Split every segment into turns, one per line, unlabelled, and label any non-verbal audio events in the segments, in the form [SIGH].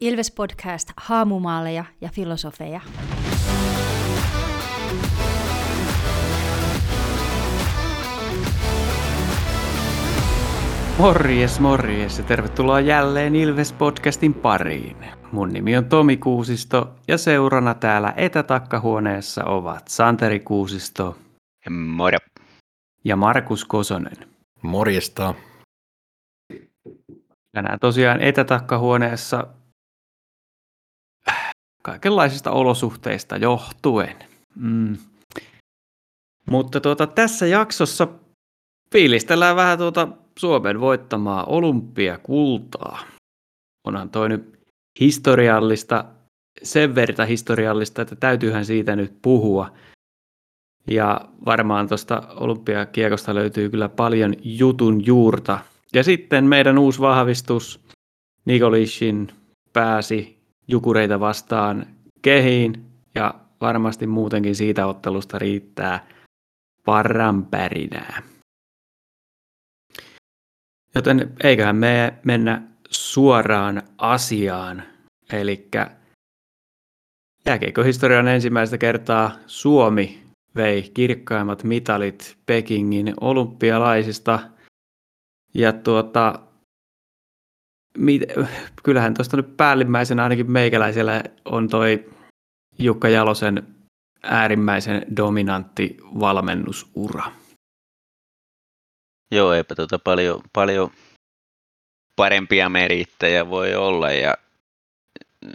Ilves Podcast haamumaaleja ja filosofeja.
Morjes, morjes ja tervetuloa jälleen Ilves Podcastin pariin. Mun nimi on Tomi Kuusisto ja seurana täällä etätakkahuoneessa ovat Santeri Kuusisto
Moro.
ja Markus Kosonen.
Morjesta.
Tänään tosiaan etätakkahuoneessa kaikenlaisista olosuhteista johtuen. Mm. Mutta tuota, tässä jaksossa fiilistellään vähän tuota Suomen voittamaa olympiakultaa. Onhan toi nyt historiallista, sen verta historiallista, että täytyyhän siitä nyt puhua. Ja varmaan tuosta olympiakiekosta löytyy kyllä paljon jutun juurta. Ja sitten meidän uusi vahvistus, Nikolishin pääsi jukureita vastaan kehiin ja varmasti muutenkin siitä ottelusta riittää parranpärinää. Joten eiköhän me mennä suoraan asiaan. Eli jääkiekkohistorian ensimmäistä kertaa Suomi vei kirkkaimmat mitalit Pekingin olympialaisista. Ja tuota, mit, kyllähän tuosta nyt päällimmäisenä ainakin meikäläisellä on toi Jukka Jalosen äärimmäisen dominantti valmennusura.
Joo, eipä tota paljon, paljon parempia merittäjä voi olla ja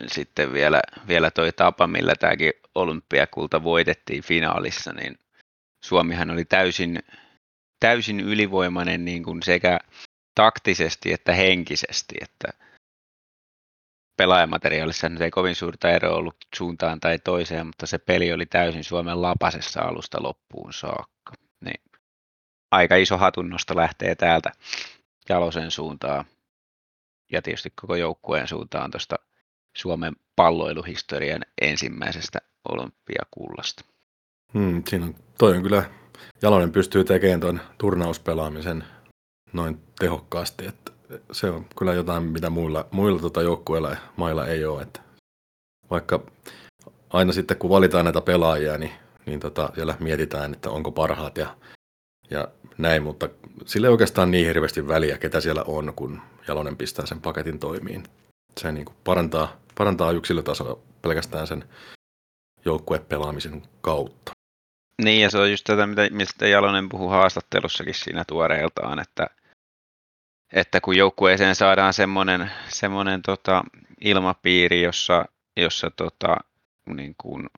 sitten vielä, vielä toi tapa, millä tämäkin olympiakulta voitettiin finaalissa, niin Suomihan oli täysin, täysin ylivoimainen niin kuin sekä taktisesti että henkisesti, että pelaajamateriaalissa nyt ei kovin suurta eroa ollut suuntaan tai toiseen, mutta se peli oli täysin Suomen lapasessa alusta loppuun saakka. Niin aika iso hatunnosto lähtee täältä Jalosen suuntaan ja tietysti koko joukkueen suuntaan tuosta Suomen palloiluhistorian ensimmäisestä olympiakullasta.
Hmm, siinä on, toi on kyllä, Jalonen pystyy tekemään tuon turnauspelaamisen noin tehokkaasti, että se on kyllä jotain, mitä muilla, muilla tota joukkueilla ja mailla ei ole. Että vaikka aina sitten kun valitaan näitä pelaajia, niin, niin tota, siellä mietitään, että onko parhaat ja, ja näin, mutta sillä ei oikeastaan niin hirveästi väliä, ketä siellä on, kun Jalonen pistää sen paketin toimiin. Se niin kuin parantaa, parantaa yksilötasoa pelkästään sen joukkuepelaamisen kautta.
Niin, ja se on just tätä, mistä Jalonen puhuu haastattelussakin siinä tuoreeltaan, että, että kun joukkueeseen saadaan semmoinen, semmoinen tota, ilmapiiri, jossa, jossa tota, niin kuin,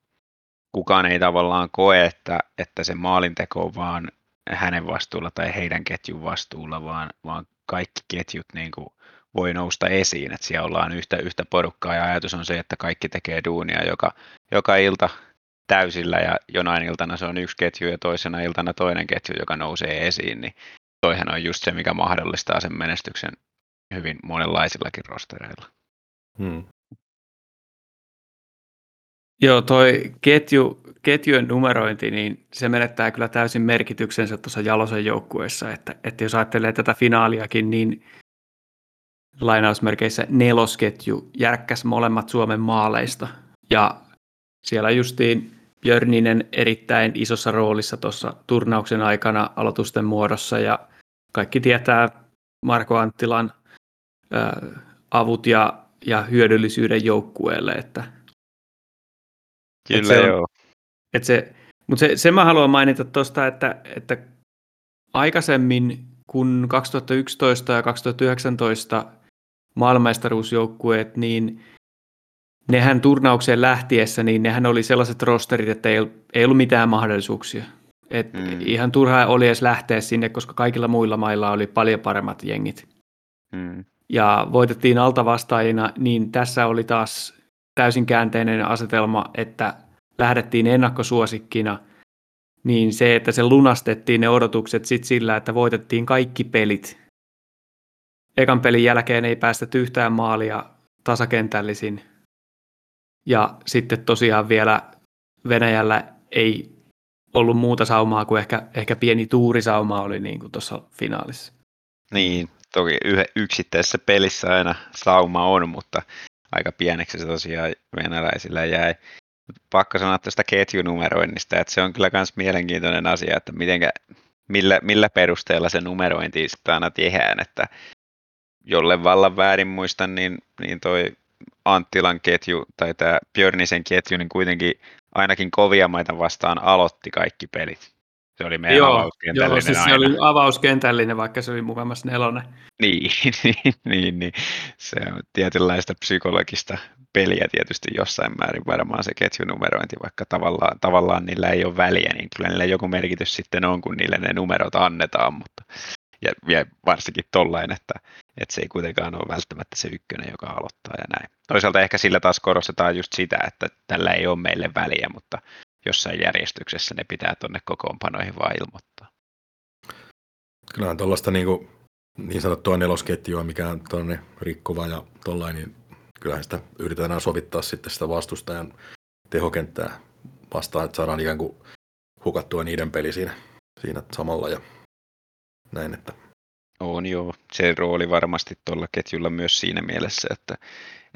kukaan ei tavallaan koe, että, että se maalinteko on vaan hänen vastuulla tai heidän ketjun vastuulla, vaan, vaan kaikki ketjut niin kuin voi nousta esiin, että siellä ollaan yhtä, yhtä porukkaa ja ajatus on se, että kaikki tekee duunia joka, joka ilta täysillä ja jonain iltana se on yksi ketju ja toisena iltana toinen ketju, joka nousee esiin, niin toihan on just se, mikä mahdollistaa sen menestyksen hyvin monenlaisillakin rostereilla. Hmm.
Joo, toi ketju, ketjujen numerointi, niin se menettää kyllä täysin merkityksensä tuossa Jalosen joukkueessa, että, että jos ajattelee tätä finaaliakin, niin lainausmerkeissä nelosketju järkkäs molemmat Suomen maaleista. Ja siellä justiin Björninen erittäin isossa roolissa tuossa turnauksen aikana aloitusten muodossa ja kaikki tietää Marko Anttilan ää, avut ja, ja hyödyllisyyden joukkueelle, että
Kyllä että se joo.
että se, mutta se, se mä haluan mainita tuosta, että, että aikaisemmin kun 2011 ja 2019 maailmanmestaruusjoukkueet, niin nehän turnaukseen lähtiessä, niin nehän oli sellaiset rosterit, että ei, ei ollut mitään mahdollisuuksia. Et mm. Ihan turhaa oli edes lähteä sinne, koska kaikilla muilla mailla oli paljon paremmat jengit. Mm. Ja voitettiin alta vastaajina, niin tässä oli taas täysin käänteinen asetelma, että lähdettiin ennakkosuosikkina, niin se, että se lunastettiin ne odotukset sit sillä, että voitettiin kaikki pelit. Ekan pelin jälkeen ei päästä yhtään maalia tasakentällisin. Ja sitten tosiaan vielä Venäjällä ei ollut muuta saumaa kuin ehkä, ehkä pieni tuurisauma oli niin kuin tuossa finaalissa.
Niin, toki yksittäisessä pelissä aina sauma on, mutta aika pieneksi se tosiaan venäläisillä jäi. Pakko sanoa tästä ketjunumeroinnista, että se on kyllä myös mielenkiintoinen asia, että mitenkä, millä, millä perusteella se numerointi sitten aina tehdään, että jolle vallan väärin muistan, niin, niin toi Anttilan ketju tai tämä Björnisen ketju, niin kuitenkin ainakin kovia maita vastaan aloitti kaikki pelit. Se oli meidän
Joo,
avauskentällinen
joo siis se
aina.
oli avauskentällinen, vaikka se oli mukavasti nelonen.
Niin, [LAUGHS] niin, niin, niin, se on tietynlaista psykologista peliä tietysti jossain määrin varmaan se ketjunumerointi, vaikka tavallaan, tavallaan niillä ei ole väliä, niin kyllä niillä joku merkitys sitten on, kun niille ne numerot annetaan, mutta ja, ja varsinkin tollain, että, että se ei kuitenkaan ole välttämättä se ykkönen, joka aloittaa ja näin. Toisaalta ehkä sillä taas korostetaan just sitä, että tällä ei ole meille väliä, mutta jossain järjestyksessä ne pitää tuonne kokoonpanoihin vaan ilmoittaa.
Kyllähän tuollaista niin, niin sanottua nelosketjua, mikä on tuonne rikkova ja tollain, niin kyllähän sitä yritetään sovittaa sitten sitä vastustajan tehokenttää vastaan, että saadaan ikään kuin hukattua niiden peli siinä, siinä samalla ja näin, että
On joo, se rooli varmasti tuolla ketjulla myös siinä mielessä, että,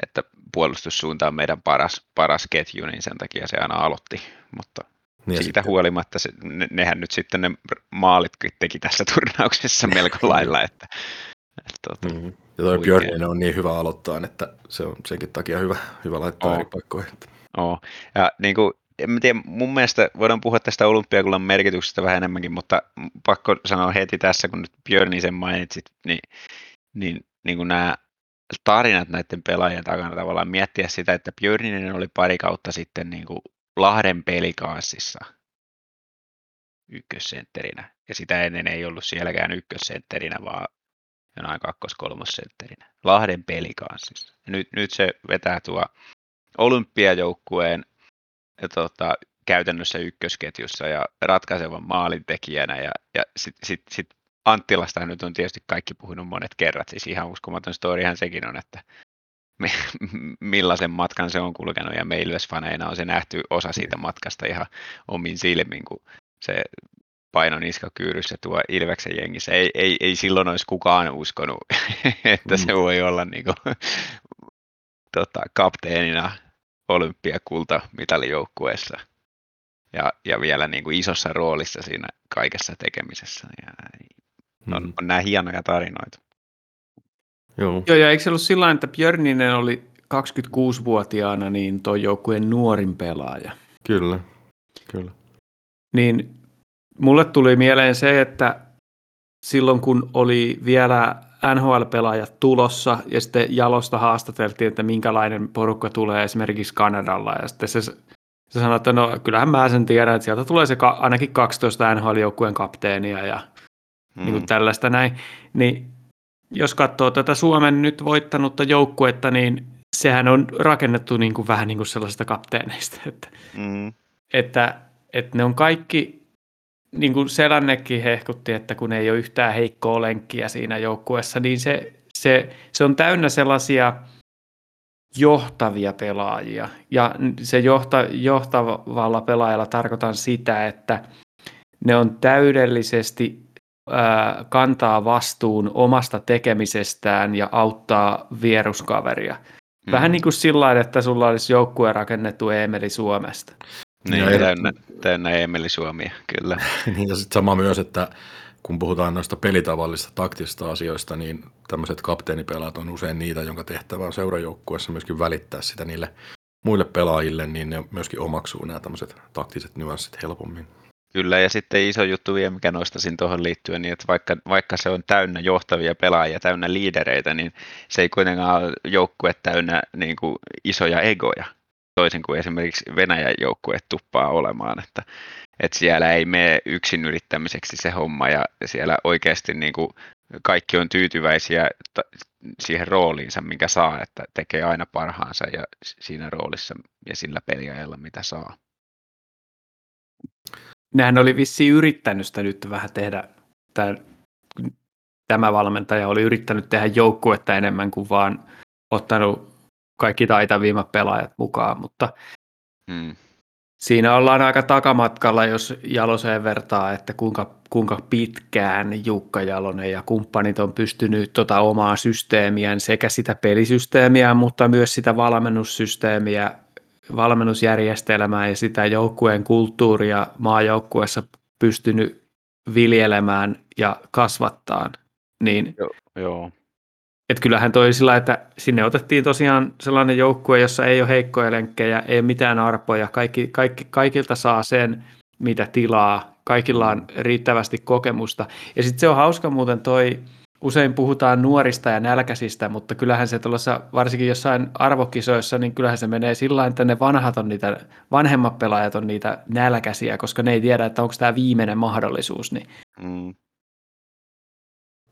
että puolustussuunta on meidän paras, paras ketju, niin sen takia se aina aloitti, mutta
niin ja
siitä
sitten-
huolimatta se, ne, nehän nyt sitten ne maalit teki tässä turnauksessa [LAUGHS] melko lailla, että, että tota,
Mm. Ja toi. Björninen on niin hyvä aloittaa, että se on senkin takia hyvä, hyvä laittaa
Oo.
eri paikkoihin.
Oo. Ja niin kuin, en tiedä, mun mielestä voidaan puhua tästä olympiakullan merkityksestä vähän enemmänkin, mutta pakko sanoa heti tässä, kun nyt Björni sen mainitsit, niin, niin, niin kuin nämä tarinat näiden pelaajien takana tavallaan miettiä sitä, että Björninen oli pari kautta sitten niin kuin Lahden pelikanssissa ykkössentterinä, ja sitä ennen ei ollut sielläkään ykkössentterinä, vaan jonain kakkos-kolmossentterinä. Lahden pelikanssissa. Ja nyt, nyt se vetää tuo olympiajoukkueen tota, käytännössä ykkösketjussa ja ratkaisevan maalintekijänä. Ja, ja sitten sit, sit Anttilasta nyt on tietysti kaikki puhunut monet kerrat. Siis ihan uskomaton storyhan sekin on, että mi- [LAUGHS] millaisen matkan se on kulkenut ja me Ilves-faneina on se nähty osa siitä matkasta ihan omin silmin, kun se paino niskakyyryssä tuo Ilveksen jengissä. Ei, ei, ei silloin olisi kukaan uskonut, [LAUGHS] että se voi olla niin kuin, [LAUGHS] tota, kapteenina olympiakulta mitalijoukkueessa ja, ja vielä niin kuin isossa roolissa siinä kaikessa tekemisessä. Ja on,
Mm.
on nämä hienoja tarinoita.
Joo.
Joo, ja eikö se ollut sillä että Björninen oli 26-vuotiaana niin tuo joukkueen nuorin pelaaja?
Kyllä, kyllä.
Niin mulle tuli mieleen se, että silloin kun oli vielä NHL-pelaajat tulossa ja sitten Jalosta haastateltiin, että minkälainen porukka tulee esimerkiksi Kanadalla ja sitten se, se sanoi, että no kyllähän mä sen tiedän, että sieltä tulee se ka- ainakin 12 NHL-joukkueen kapteenia ja mm. niin kuin tällaista näin, niin jos katsoo tätä Suomen nyt voittanutta joukkuetta, niin sehän on rakennettu niin kuin vähän niin kuin sellaisista kapteeneista, että
Mm.
että, että ne on kaikki, niin kuin Selännekin hehkutti, että kun ei ole yhtään heikkoa lenkkiä siinä joukkueessa, niin se, se, se on täynnä sellaisia johtavia pelaajia. Ja se johta, johtavalla pelaajalla tarkoitan sitä, että ne on täydellisesti ää, kantaa vastuun omasta tekemisestään ja auttaa vieruskaveria.
Mm.
Vähän niin kuin sillä että sulla olisi joukkue rakennettu Emeli Suomesta.
Niin,
Ja
täynnä, täynnä Emeli Suomia, kyllä. [LAUGHS]
Niin ja sitten sama myös, että kun puhutaan noista pelitavallista taktisista asioista, niin tämmöiset kapteenipelaat on usein niitä, jonka tehtävä on seurajoukkueessa myöskin välittää sitä niille muille pelaajille, niin ne myöskin omaksuu nämä tämmöiset taktiset nyanssit helpommin.
Kyllä, ja sitten iso juttu vielä, mikä nostaisin tuohon liittyen, niin että vaikka, vaikka se on täynnä johtavia pelaajia, täynnä liidereitä, niin se ei kuitenkaan ole joukkue täynnä niin kuin isoja egoja, toisin kuin esimerkiksi Venäjän joukkue tuppaa olemaan, että, että siellä ei mene yksin yrittämiseksi se homma, ja siellä oikeasti niin kuin kaikki on tyytyväisiä siihen rooliinsa, minkä saa, että tekee aina parhaansa ja siinä roolissa ja sillä peliajalla, mitä saa.
Nehän oli vissiin yrittänyt sitä nyt vähän tehdä, tämä valmentaja oli yrittänyt tehdä joukkuetta enemmän kuin vaan ottanut kaikki taitavimmat pelaajat mukaan, mutta
Mm.
siinä ollaan aika takamatkalla, jos Jaloseen vertaa, että kuinka, kuinka pitkään Jukka Jalonen ja kumppanit on pystynyt tota omaa systeemiään sekä sitä pelisysteemiä, mutta myös sitä valmennussysteemiä, valmennusjärjestelmää ja sitä joukkueen kulttuuria maajoukkueessa pystynyt viljelemään ja kasvattaan. Niin
Joo. Joo.
Et kyllähän toi sillä, että sinne otettiin tosiaan sellainen joukkue, jossa ei ole heikkoja lenkkejä, ei ole mitään arpoja, kaikki, kaikki, kaikilta saa sen, mitä tilaa, kaikilla on riittävästi kokemusta. Ja sitten se on hauska muuten toi, usein puhutaan nuorista ja nälkäisistä, mutta kyllähän se tuossa, varsinkin jossain arvokisoissa, niin kyllähän se menee sillä että ne vanhat on niitä, vanhemmat pelaajat on niitä nälkäisiä, koska ne ei tiedä, että onko tämä viimeinen mahdollisuus. Niin
Mm.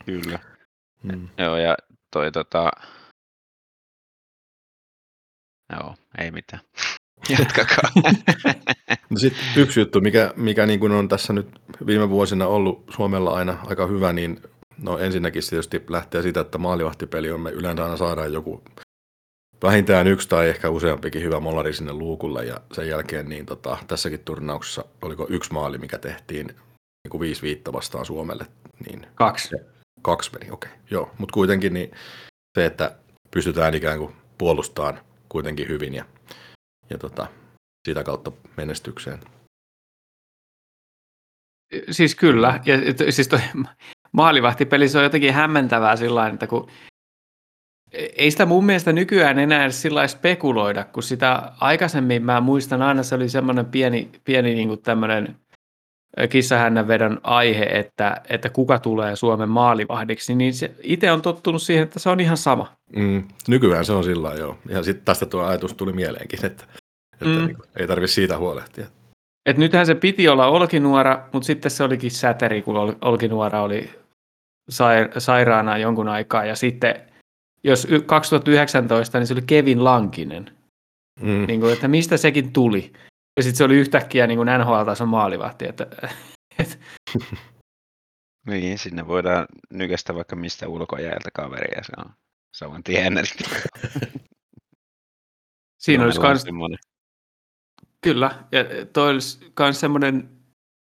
Kyllä.
Mm.
Joo, ja toi tota... Joo, ei mitään. [LAUGHS] Jatkakaa. [LAUGHS]
No sitten yksi juttu, mikä, mikä niin kuin on tässä nyt viime vuosina ollut Suomella aina aika hyvä, niin no ensinnäkin se tietysti lähtee siitä, että maalivahtipeli on, me yleensä aina saadaan joku vähintään yksi tai ehkä useampikin hyvä molari sinne luukulle ja sen jälkeen niin tota, tässäkin turnauksessa oliko yksi maali, mikä tehtiin niin kuin viisi viitta vastaan Suomelle, niin
kaksi.
Kaksi meni, okei, okay. joo, mutta kuitenkin niin se, että pystytään ikään kuin puolustamaan kuitenkin hyvin ja, ja tota, sitä kautta menestykseen.
Siis kyllä, ja et- siis toi maalivahtipeli se on jotenkin hämmentävää sillä että kun ei sitä mun mielestä nykyään enää edes sillä spekuloida, kun sitä aikaisemmin mä muistan aina se oli semmoinen pieni, pieni niin kuin tämmöinen kissahännän vedon aihe, että, että kuka tulee Suomen maalivahdiksi, niin se itse on tottunut siihen, että se on ihan sama.
Mm, nykyään se on sillä joo. Ja sitten tästä tuo ajatus tuli mieleenkin, että, että
Mm.
niin, ei tarvitse siitä huolehtia.
Et nythän se piti olla Olkinuora, mutta sitten se olikin Säteri, kun Ol- Olkinuora oli sai- sairaana jonkun aikaa. Ja sitten, jos y- 2019, niin se oli Kevin Lankinen.
Mm.
Niin kuin, että mistä sekin tuli. Ja sitten se oli yhtäkkiä niin kuin NHL-tason maalivahti. Että, et,
niin, sinne voidaan nykästä vaikka mistä ulkojäältä kaveria, se on saman tien [LAUGHS]
siinä olisi kans,
semmoinen.
kyllä, ja toi olisi myös semmoinen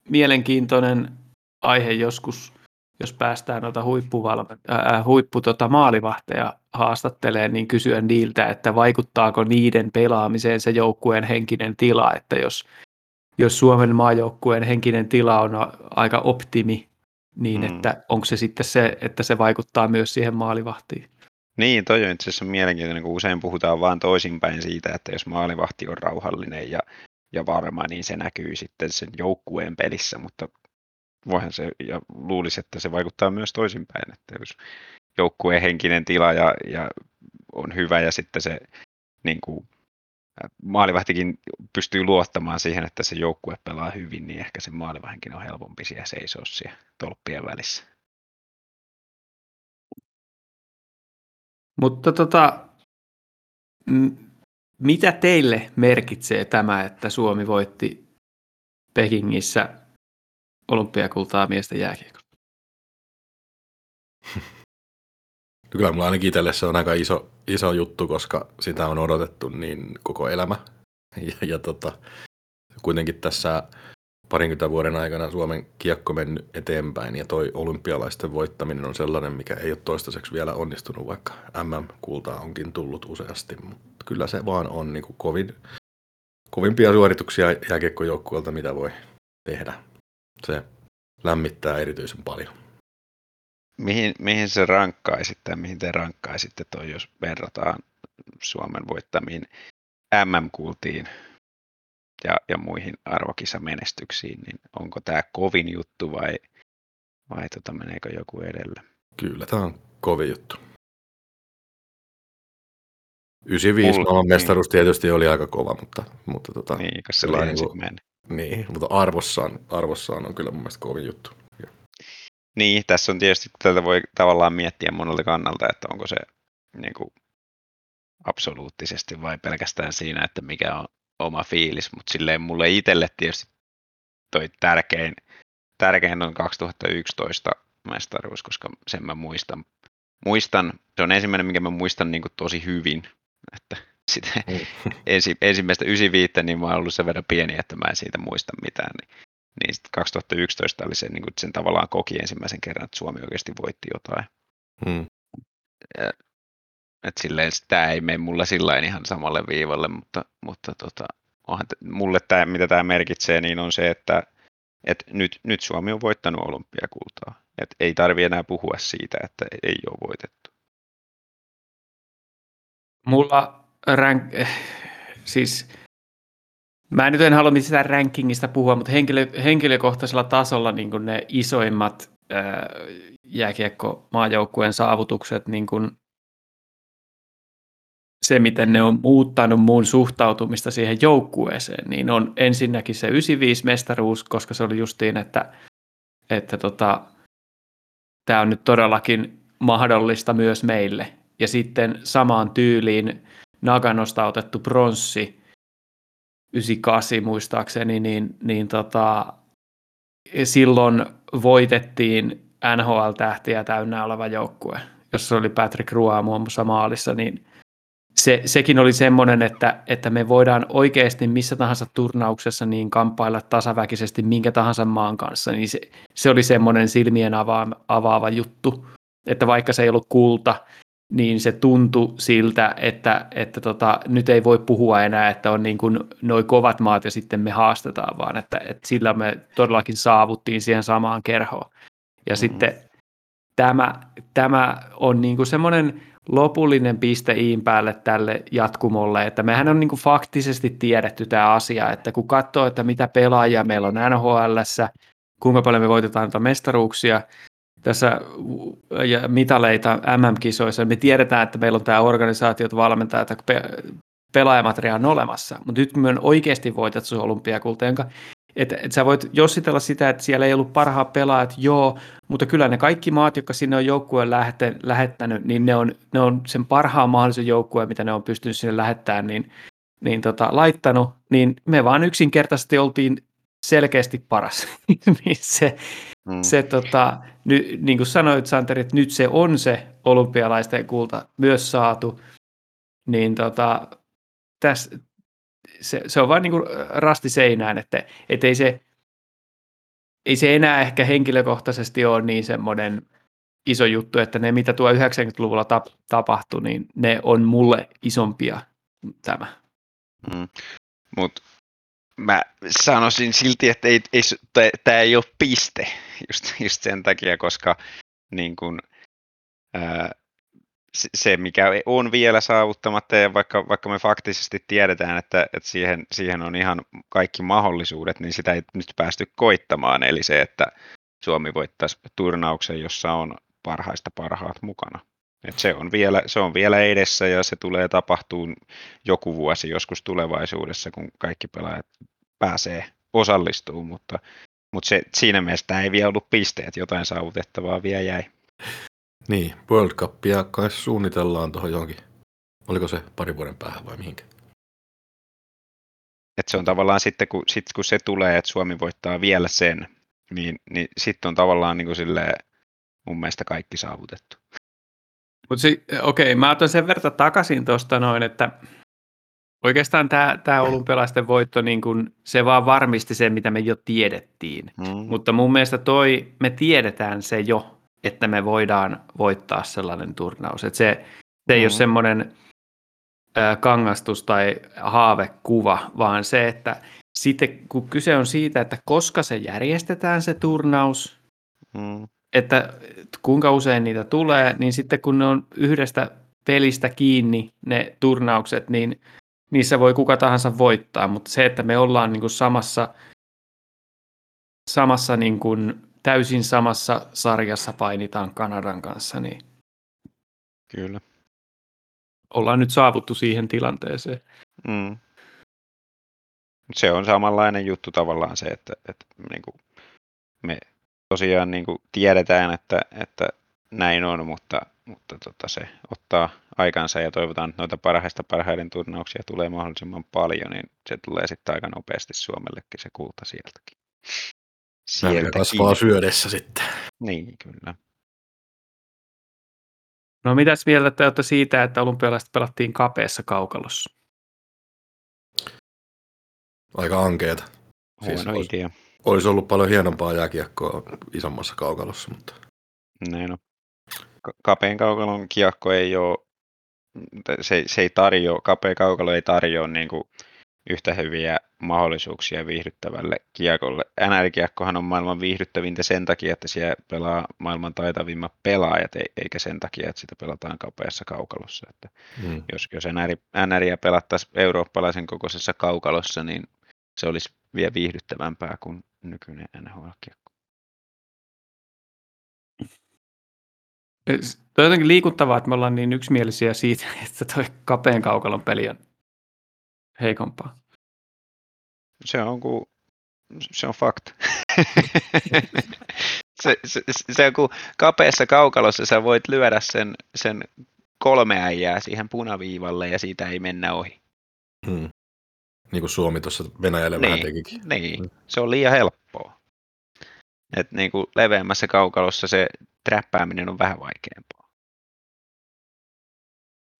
mielenkiintoinen aihe joskus, jos päästään noita huippuvalme- ää, huippu tota maalivahteja haastattelee, niin kysyä niiltä, että vaikuttaako niiden pelaamiseen se joukkueen henkinen tila, että jos, jos Suomen maajoukkueen henkinen tila on aika optimi, niin
Mm.
että onko se sitten se, että se vaikuttaa myös siihen maalivahtiin.
Niin, toi on itse asiassa mielenkiintoinen, kun usein puhutaan vaan toisinpäin siitä, että jos maalivahti on rauhallinen ja, ja varma, niin se näkyy sitten sen joukkueen pelissä, mutta voihan se, ja luulisi, että se vaikuttaa myös toisinpäin, että jos joukkueen henkinen tila ja, ja on hyvä ja sitten se niin kuin, ä, maalivahtikin pystyy luottamaan siihen, että se joukkue pelaa hyvin, niin ehkä se maalivahdenkin on helpompi siellä seisoo siellä tolppien välissä.
Mutta tota, m- mitä teille merkitsee tämä, että Suomi voitti Pekingissä olympiakultaa miesten jääkiekossa? [LAUGHS]
No Kyllä mulla ainakin itselle se on aika iso, iso juttu, koska sitä on odotettu niin koko elämä. [LAUGHS] Ja, ja tota, kuitenkin tässä parinkymmentä vuoden aikana Suomen kiekko mennyt eteenpäin ja toi olympialaisten voittaminen on sellainen, mikä ei ole toistaiseksi vielä onnistunut, vaikka MM-kultaa onkin tullut useasti. Mutta kyllä se vaan on niin kuin kovin, kovimpia suorituksia jääkiekkojoukkueelta, mitä voi tehdä. Se lämmittää erityisen paljon.
Mihin, mihin se rankkaisitte tai mihin te rankkaisitte toi, jos verrataan Suomen voittamiin MM-kultiin ja, ja muihin arvokisamenestyksiin, niin onko tämä kovin juttu vai, vai tota, meneekö joku edellä?
Kyllä, tämä on kovin juttu. 95
Mulla-
maailman mestaruus tietysti oli aika kova, mutta, mutta, tota,
Niin, se oli
niin kuin-. Niin, mutta arvossaan, arvossaan on kyllä mun mielestä kovin juttu.
Niin, tässä on tietysti, tätä voi tavallaan miettiä monelta kannalta, että onko se niin kuin, absoluuttisesti vai pelkästään siinä, että mikä on oma fiilis, mutta silleen mulle itselle tietysti toi tärkein, tärkein on 2011 mestaruus, koska sen mä muistan. Muistan, se on ensimmäinen, minkä mä muistan niin kuin tosi hyvin, että sitä
Mm. [LAUGHS]
ensi, ensimmäistä 95, niin mä oon ollut sen verran pieni, että mä en siitä muista mitään. Niin, niin sitten 2011 oli se, niin kuin sen tavallaan koki ensimmäisen kerran, että Suomi oikeasti voitti jotain.
Mm.
Että silleen tämä ei mene mulla sillä ihan samalle viivalle, mutta, mutta tota, onhan t- mulle tämä, mitä tämä merkitsee, niin on se, että et nyt, nyt Suomi on voittanut olympiakultaa. Et ei tarvi enää puhua siitä, että ei ole voitettu.
Mulla rank, siis mä nyt en halua mistään rankingista puhua, mutta henkilö, henkilökohtaisella tasolla niin ne isoimmat ää, jääkiekko maajoukkueen saavutukset, niin kuin se, miten ne on muuttanut mun suhtautumista siihen joukkueeseen, niin on ensinnäkin se 95 mestaruus, koska se oli justiin, että, että tota, tämä on nyt todellakin mahdollista myös meille. Ja sitten samaan tyyliin Naganosta otettu pronssi 98 muistaakseni, niin, niin tota, silloin voitettiin NHL-tähtiä täynnä oleva joukkue, jossa oli Patrick Roy muun muassa maalissa, niin se, sekin oli semmoinen, että, että me voidaan oikeasti missä tahansa turnauksessa niin kamppailla tasaväkisesti minkä tahansa maan kanssa, niin se, se oli semmoinen silmien avaava, avaava juttu, että vaikka se ei ollut kulta, niin se tuntui siltä, että, että tota, nyt ei voi puhua enää, että on niin kuin noi kovat maat ja sitten me haastetaan, vaan että, että sillä me todellakin saavuttiin siihen samaan kerhoon. Ja mm-hmm. sitten tämä, tämä on niin kuin semmoinen lopullinen piste iin päälle tälle jatkumolle, että mehän on niin kuin faktisesti tiedetty tämä asia, että kun katsoo, että mitä pelaajia meillä on nhl kuinka paljon me voitetaan noita mestaruuksia, tässä ja mitaleita MM-kisoissa, me tiedetään, että meillä on tämä organisaatiot, valmentajat, pe- pelaajamateriaali on olemassa, mutta nyt me on oikeasti voitettu olympiakulta, jonka että et sä voit jossitella sitä, että siellä ei ollut parhaat pelaajat, joo, mutta kyllä ne kaikki maat, jotka sinne on joukkueen lähettänyt, niin ne on, ne on sen parhaan mahdollisen joukkueen, mitä ne on pystynyt sinne lähettämään, niin, niin tota, laittanut, niin me vaan yksinkertaisesti oltiin selkeästi paras. [LAUGHS] niin se, mm. se tota, ny, niin kuin sanoit Santeri, että nyt se on se olympialaisten kulta myös saatu, niin tota, tässä, se, se on vain niin rasti seinään, että et ei, se, ei se enää ehkä henkilökohtaisesti ole niin semmoinen iso juttu, että ne mitä tuo 90-luvulla tap, tapahtui, niin ne on mulle isompia tämä.
Mm. Mutta mä sanoisin silti, että ei, ei, tämä ei ole piste just, just sen takia, koska niin kun, ää, se, mikä on vielä saavuttamatta, ja vaikka, vaikka me faktisesti tiedetään, että, että siihen, siihen on ihan kaikki mahdollisuudet, niin sitä ei nyt päästy koittamaan. Eli se, että Suomi voittaisi turnauksen, jossa on parhaista parhaat mukana. Et se, on vielä, se on vielä edessä ja se tulee tapahtuun joku vuosi joskus tulevaisuudessa, kun kaikki pelaajat pääsee osallistumaan, mutta, mutta se, siinä mielessä tämä ei vielä ollut pisteet, jotain saavutettavaa vielä jäi.
Niin, World Cupia kai suunnitellaan tuohon johonkin. Oliko se pari vuoden päähän vai mihinkä?
Et se on tavallaan sitten, kun, sit, kun se tulee, että Suomi voittaa vielä sen, niin, niin sitten on tavallaan niin kuin silleen, mun mielestä kaikki saavutettu.
Mutta si- okei, okay, mä otan sen verran takaisin tuosta noin, että oikeastaan tämä, olympialaisten voitto, niin kun, se vaan varmisti sen, mitä me jo tiedettiin. Mm. Mutta mun mielestä toi, me tiedetään se jo, että me voidaan voittaa sellainen turnaus. Että se, se ei mm. ole semmoinen äh, kangastus tai haavekuva, vaan se, että sitten kun kyse on siitä, että koska se järjestetään se turnaus, mm. Että kuinka usein niitä tulee, niin sitten kun ne on yhdestä pelistä kiinni ne turnaukset, niin niissä voi kuka tahansa voittaa, mutta se, että me ollaan niin kuin samassa, samassa niin kuin täysin samassa sarjassa painitaan Kanadan kanssa, niin
Kyllä.
ollaan nyt saavuttu siihen tilanteeseen. Mm.
Se on samanlainen juttu tavallaan se, että, että niin kuin me tosiaan niin kuin tiedetään, että, että näin on, mutta, mutta tota se ottaa aikansa ja toivotaan, että noita parhaista parhaiden turnauksia tulee mahdollisimman paljon, niin se tulee sitten aika nopeasti Suomellekin se kulta sieltäkin.
Sieltä kasvaa syödessä sitten.
Niin, kyllä.
No mitäs vielä te olette siitä, että olympialaiset pelattiin kapeassa kaukalossa?
aika ankeeta.
Huono
Siis olisi,
idea.
Olisi ollut paljon hienompaa jääkiekkoa isommassa kaukalossa, mutta
Näin on. Ka- Kapeen kaukalon kiekko ei ole, se, se ei tarjoa, kapea kaukalo ei tarjoa niin kuin yhtä hyviä mahdollisuuksia viihdyttävälle kiekolle. NR-kiekkohan on maailman viihdyttävintä sen takia, että siellä pelaa maailman taitavimmat pelaajat, ei- eikä sen takia, että sitä pelataan kapeassa kaukalossa. Että
mm.
jos, jos NR, NRiä pelattaisiin eurooppalaisen kokoisessa kaukalossa, niin se olisi vielä viihdyttävämpää kuin nykyinen NHL-kiekko.
Se on jotenkin liikuttavaa, että me ollaan niin yksimielisiä siitä, [LAUGHS] että toi kapeen kaukalon peli on heikompaa.
Se on, ku, se on fakta. [LAUGHS] se, se, se on kuin kapeassa kaukalossa sä voit lyödä sen, sen kolme äijää siihen punaviivalle ja siitä ei mennä ohi.
Mm. Niin kuin Suomi tuossa Venäjälle vähän
Niin.
tekikin.
Niin, se on liian helppoa. Et niin kuin leveämmässä kaukalossa se träppääminen on vähän vaikeampaa.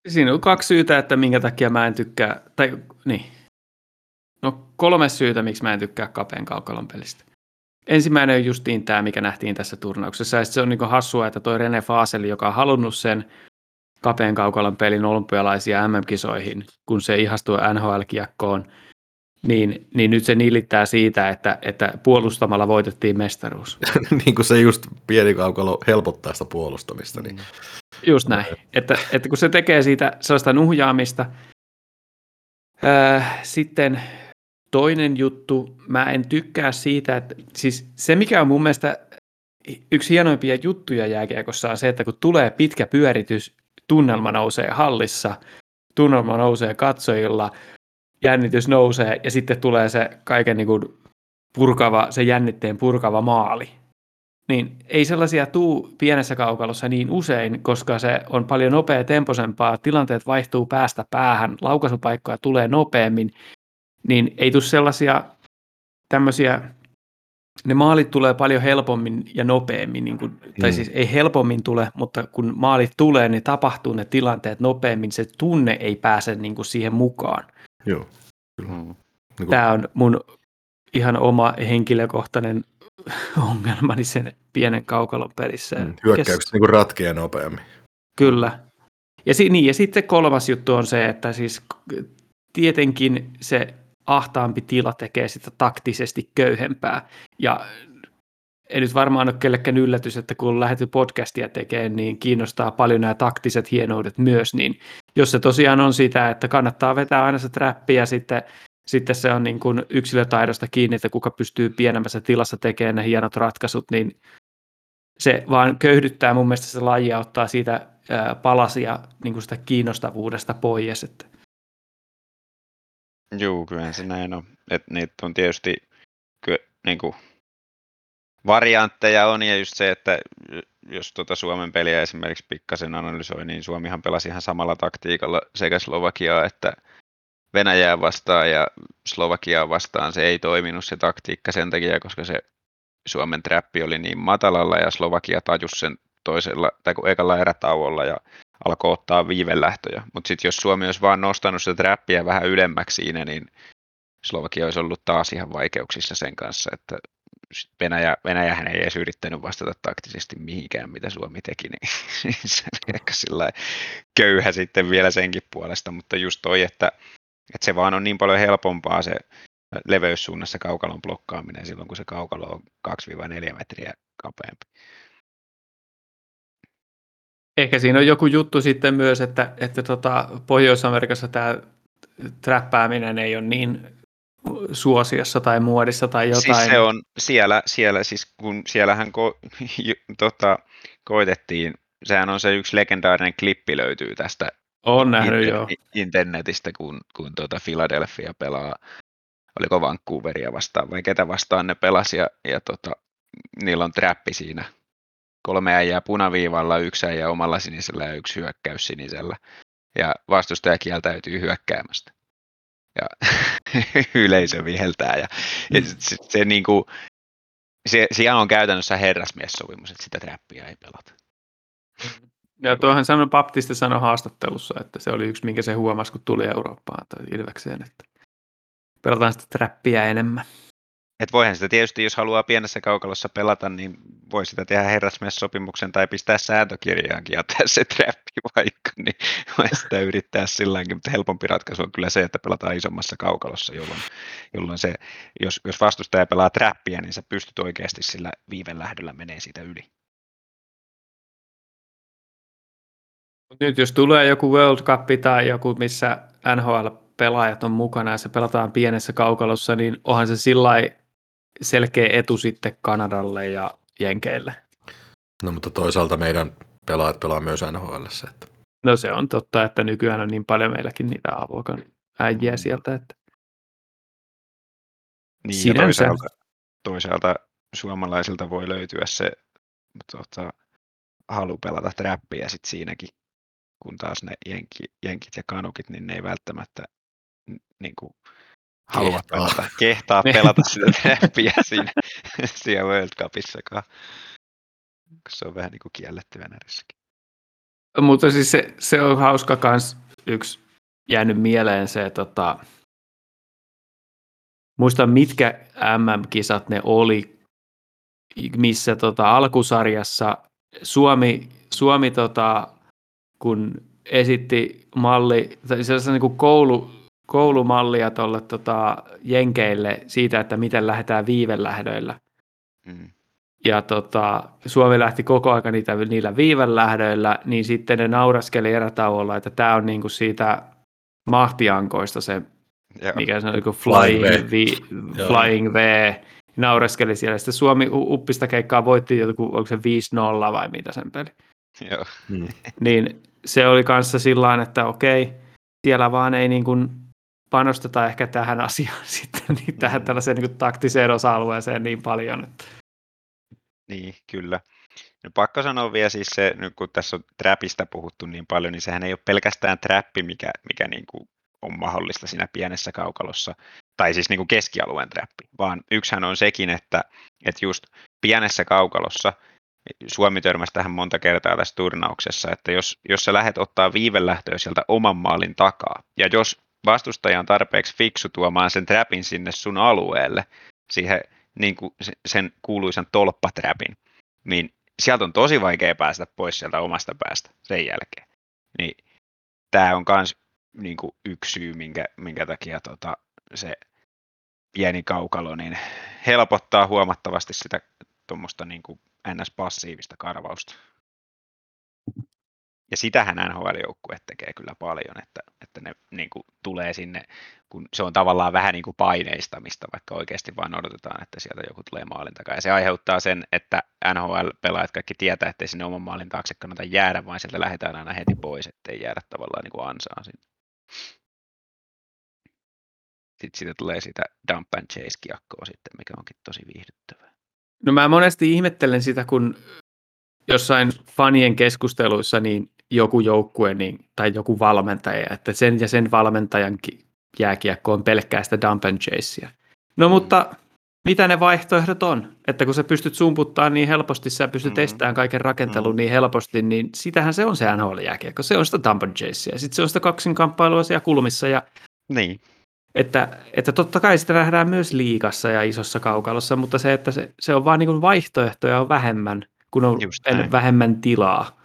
Siinä on kaksi syytä, että minkä takia mä en tykkää, tai niin, no kolme syytä, miksi mä en tykkää kapeen kaukalon pelistä. Ensimmäinen on justiin tämä, mikä nähtiin tässä turnauksessa, ja se on niinku hassua, että toi Rene Faaseli, joka on halunnut sen kapeen kaukalon pelin olympialaisia MM-kisoihin, kun se ihastui NHL-kiekkoon, niin, niin nyt se nilittää siitä, että, että puolustamalla voitettiin mestaruus. [LAUGHS]
niin kuin se just pieni kaukalo helpottaa sitä puolustamista. Niin.
Just näin. Että, että kun se tekee siitä sellaista nuhjaamista. Öö, sitten toinen juttu, mä en tykkää siitä, että siis se mikä on mun mielestä yksi hienoimpia juttuja jääkiekossa on se, että kun tulee pitkä pyöritys, tunnelma nousee hallissa, tunnelma nousee katsojilla, jännitys nousee ja sitten tulee se kaiken niin kuin purkava, se jännitteen purkava maali. Niin ei sellaisia tuu pienessä kaukalossa niin usein, koska se on paljon nopea temposempaa, tilanteet vaihtuu päästä päähän, laukaisupaikkoja tulee nopeammin, niin ei tule sellaisia tämmöisiä, ne maalit tulee paljon helpommin ja nopeammin, niin kuin, tai
Mm.
siis ei helpommin tule, mutta kun maalit tulee, niin tapahtuu ne tilanteet nopeammin, se tunne ei pääse niin kuin siihen mukaan.
Joo. Kyllä.
Mm.
Niin
Tämä on mun ihan oma henkilökohtainen [LAUGHS] ongelmani sen pienen kaukalon pelissä.
mm, hyökkäykset niin ratkeaa nopeammin.
Kyllä. Ja, si- niin, ja sitten kolmas juttu on se, että siis tietenkin se ahtaampi tila tekee sitä taktisesti köyhempää. Ja ei nyt varmaan ole kellekään yllätys, että kun lähdetty podcastia tekemään, niin kiinnostaa paljon nämä taktiset hienoudet myös. Niin jos se tosiaan on sitä, että kannattaa vetää aina se trappi ja sitten, sitten se on niin kuin yksilötaidosta kiinni, että kuka pystyy pienemmässä tilassa tekemään ne hienot ratkaisut, niin se vaan köyhdyttää mun mielestä se laji ottaa siitä palasia niin kuin sitä kiinnostavuudesta pois. Että.
Joo, kyllähän se näin on. Et niitä on tietysti ky, niin kuin, variantteja on ja just se, että jos tuota Suomen peliä esimerkiksi pikkasen analysoi, niin Suomihan pelasi ihan samalla taktiikalla sekä Slovakiaa että Venäjää vastaan ja Slovakiaa vastaan se ei toiminut se taktiikka sen takia, koska se Suomen trappi oli niin matalalla ja Slovakia tajus sen toisella tai kun ekalla erätauolla ja alkoi ottaa viivelähtöjä. Mutta sitten jos Suomi olisi vaan nostanut sitä trappia vähän ylemmäksi siinä, niin Slovakia olisi ollut taas ihan vaikeuksissa sen kanssa, että Venäjä, Venäjähän ei edes yrittänyt vastata taktisesti mihinkään, mitä Suomi teki, niin [LAUGHS] se oli ehkä sillä köyhä sitten vielä senkin puolesta, mutta just toi, että, että se vaan on niin paljon helpompaa se leveyssuunnassa kaukalon blokkaaminen silloin, kun se kaukalo on 2-4 metriä kapeampi.
Ehkä siinä on joku juttu sitten myös, että, että tota, Pohjois-Amerikassa tämä träppääminen ei ole niin suosiossa tai muodissa tai jotain.
Siis se on siellä, siellä siis kun siellähän ko, ju, tota, koitettiin, sehän on se yksi legendaarinen klippi löytyy tästä
on nähnyt joo.
internetistä, kun, kun tuota Philadelphia pelaa, oliko Vancouveria vastaan vai ketä vastaan ne pelasi ja, ja tota, niillä on trappi siinä. Kolme äijää punaviivalla, yksi äijä omalla sinisellä ja yksi hyökkäys sinisellä. Ja vastustaja kieltäytyy hyökkäämästä. Ja [LAUGHS] yleisö viheltää. Ja, ja se, se, se, niin kuin, se, siellä on käytännössä herrasmiessopimus, että sitä trappia ei pelata.
Ja tuohan sanoi Baptiste sanoi haastattelussa, että se oli yksi, minkä se huomasi, kun tuli Eurooppaan tai Ilvekseen, että pelataan sitä trappia enemmän.
Et voihan sitä tietysti, jos haluaa pienessä kaukalossa pelata, niin voi sitä tehdä herrasmies-sopimuksen tai pistää sääntökirjaankin ja tehdä se trappi [LAUGHS] vaikka, niin voi sitä yrittää silläkin, mutta helpompi ratkaisu on kyllä se, että pelataan isommassa kaukalossa, jolloin, jolloin se, jos, jos vastustaja pelaa trappia, niin sä pystyt oikeasti sillä viivelähdöllä menee siitä yli.
Nyt jos tulee joku World Cup tai joku, missä NHL-pelaajat on mukana ja se pelataan pienessä kaukalossa, niin onhan se sillä selkeä etu sitten Kanadalle ja Jenkeille.
No mutta toisaalta meidän pelaajat pelaa myös NHL. Että...
No se on totta, että nykyään on niin paljon meilläkin niitä avokan äijiä mm. sieltä, että
niin, Sinänsä. toisaalta, toisaalta suomalaisilta voi löytyä se tota, halu pelata trappia sit siinäkin, kun taas ne jenki, jenkit ja kanukit, niin ne ei välttämättä niin kuin, halua kehtaa. pelata, kehtaa pelata sitä trappia [LAUGHS] siinä, siinä World Cupissakaan. Se on vähän niin kuin kielletty Venäjässäkin.
Mutta siis se, se on hauska kans yksi jäänyt mieleen se, tota, muista mitkä MM-kisat ne oli, missä tota, alkusarjassa Suomi, Suomi tota, kun esitti malli, tai sellaisen niin kuin koulu, koulumallia tuolle tota, Jenkeille siitä, että miten lähdetään viivelähdöillä. Mm. Ja tota, Suomi lähti koko ajan niitä, niillä viivelähdöillä, niin sitten ne nauraskeli erätauolla, että tämä on niinku siitä mahtiankoista se, Joo. mikä se on, niinku flying, flying, v, flying v, naureskeli siellä. Sitten Suomi uppista keikkaa voitti joku, onko se 5-0 vai mitä sen peli.
Joo.
Mm. niin se oli kanssa sillä että okei, siellä vaan ei niin kuin panosteta ehkä tähän asiaan [LAUGHS] sitten, niin tähän mm. tällaiseen niin kuin taktiseen osa-alueeseen niin paljon. Että...
Niin, kyllä. No pakko sanoa vielä siis se, nyt kun tässä on trapista puhuttu niin paljon, niin sehän ei ole pelkästään trappi, mikä, mikä niin kuin on mahdollista siinä pienessä kaukalossa, tai siis niin kuin keskialueen trappi, vaan yksihän on sekin, että, että just pienessä kaukalossa Suomi törmäsi tähän monta kertaa tässä turnauksessa, että jos, jos sä lähdet ottaa viivelähtöä sieltä oman maalin takaa, ja jos vastustaja on tarpeeksi fiksu tuomaan sen trapin sinne sun alueelle, siihen niin kuin sen kuuluisan tolppatrapin, niin sieltä on tosi vaikea päästä pois sieltä omasta päästä sen jälkeen. Niin tämä on myös niin kuin yksi syy, minkä, minkä takia tota, se pieni kaukalo niin helpottaa huomattavasti sitä tuommoista niin ns-passiivista karvausta. Ja sitähän NHL-joukkue tekee kyllä paljon, että, että ne niin kuin, tulee sinne, kun se on tavallaan vähän niin kuin paineistamista, vaikka oikeasti vain odotetaan, että sieltä joku tulee maalin takaa. Ja se aiheuttaa sen, että NHL-pelaajat kaikki tietää, että sinne oman maalin taakse kannata jäädä, vaan sieltä lähdetään aina heti pois, ettei jäädä tavallaan niin kuin ansaan sinne. Sitten siitä tulee sitä dump and chase kiekkoa sitten, mikä onkin tosi viihdyttävää.
No mä monesti ihmettelen sitä, kun jossain fanien keskusteluissa niin joku joukkue niin, tai joku valmentaja, että sen ja sen valmentajan jääkiekko on pelkkää sitä dump and chasea. No mm. mutta mitä ne vaihtoehdot on? Että kun sä pystyt sumputtaa niin helposti, sä pystyt mm. estämään kaiken rakentelun mm. niin helposti, niin sitähän se on se NHL-jääkiekko. Se on sitä dump and chasea. Sitten se on sitä kaksinkamppailua siellä kulmissa. Ja
niin.
Että, että totta kai sitä nähdään myös liikassa ja isossa kaukalossa, mutta se, että se, se on vaan niin vaihtoehtoja on vähemmän, kun on vähemmän tilaa.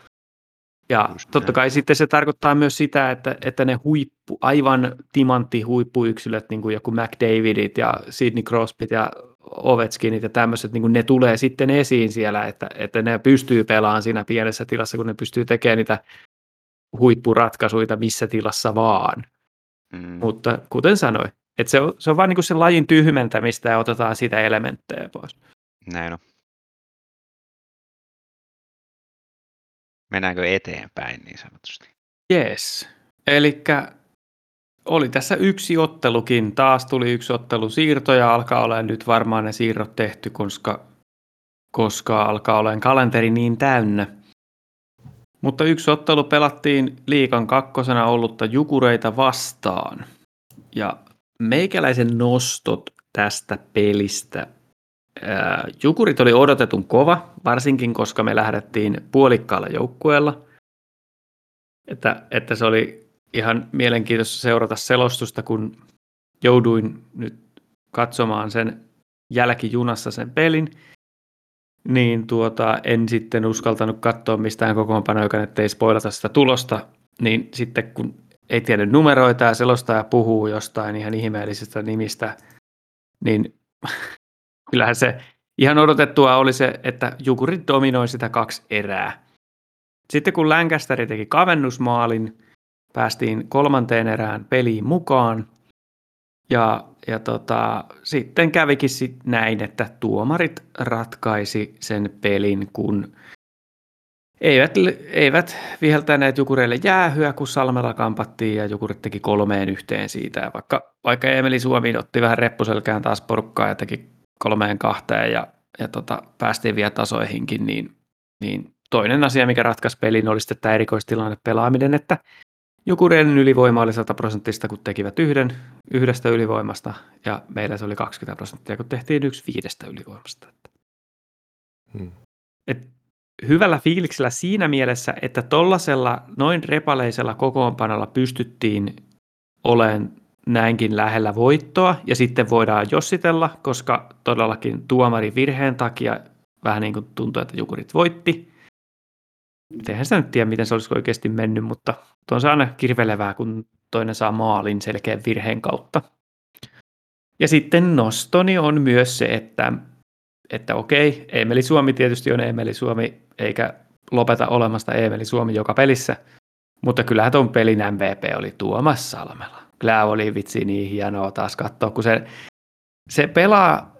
Ja totta kai sitten se tarkoittaa myös sitä, että, että ne huippu, aivan timantti huippuyksilöt, niin kuin joku McDavidit ja Sidney Crosbyt ja Ovechkinit ja tämmöiset, niin kuin ne tulee sitten esiin siellä, että, että ne pystyy pelaamaan siinä pienessä tilassa, kun ne pystyy tekemään niitä huippuratkaisuja missä tilassa vaan. Mm. Mutta kuten sanoin, että se on, se on vain niin kuin se lajin tyhmentämistä ja otetaan sitä elementtejä pois.
Näin on. Mennäänkö eteenpäin niin sanotusti?
Yes. Eli oli tässä yksi ottelukin. Taas tuli yksi ottelu siirto ja alkaa olla nyt varmaan ne siirrot tehty, koska, koska alkaa olemaan kalenteri niin täynnä. Mutta yksi ottelu pelattiin liikan kakkosena ollutta Jukureita vastaan. Ja meikäläisen nostot tästä pelistä Jukurit oli odotetun kova, varsinkin koska me lähdettiin puolikkaalla joukkueella. Että, että se oli ihan mielenkiintoista seurata selostusta, kun jouduin nyt katsomaan sen jälkijunassa sen pelin, niin tuota, en sitten uskaltanut katsoa mistään kokoonpanoja, ettei spoilata sitä tulosta, niin sitten kun ei tiedä numeroita ja selostaja puhuu jostain ihan ihmeellisestä nimistä, niin kyllähän se ihan odotettua oli se, että Jukurit dominoi sitä kaksi erää. Sitten kun Lancaster teki kavennusmaalin, päästiin kolmanteen erään peliin mukaan, ja, ja tota, sitten kävikin sit näin, että tuomarit ratkaisi sen pelin, kun eivät, eivät viheltäneet Jukureille jäähyä, kun Salmella kampattiin ja Jukurit teki kolmeen yhteen siitä. Ja vaikka, vaikka Emeli Suomi otti vähän reppuselkään taas porukkaa ja teki kolmeen kahteen ja, ja tota, päästiin vielä tasoihinkin, niin, niin toinen asia, mikä ratkaisi pelin, oli sitten tämä erikoistilanne pelaaminen, että Jukurien ylivoima oli 100 prosenttista, kun tekivät yhden yhdestä ylivoimasta, ja meillä se oli 20 prosenttia, kun tehtiin yksi viidestä ylivoimasta. Hmm. Et hyvällä fiiliksellä siinä mielessä, että tollasella noin repaleisella kokoonpanolla pystyttiin olemaan näinkin lähellä voittoa, ja sitten voidaan jossitella, koska todellakin tuomari virheen takia vähän niin kuin tuntui, että Jukurit voitti. Eihän sitä nyt tiedä, miten se olisi oikeasti mennyt, mutta on se aina kirvelevää, kun toinen saa maalin selkeän virheen kautta. Ja sitten nostoni on myös se, että, että okei, Emeli Suomi tietysti on Emeli Suomi, eikä lopeta olemasta Emeli Suomi joka pelissä, mutta kyllähän tuon pelin MVP oli Tuomas Salmela. Kyllä oli vitsi niin hienoa taas katsoa, kun se, se pelaa,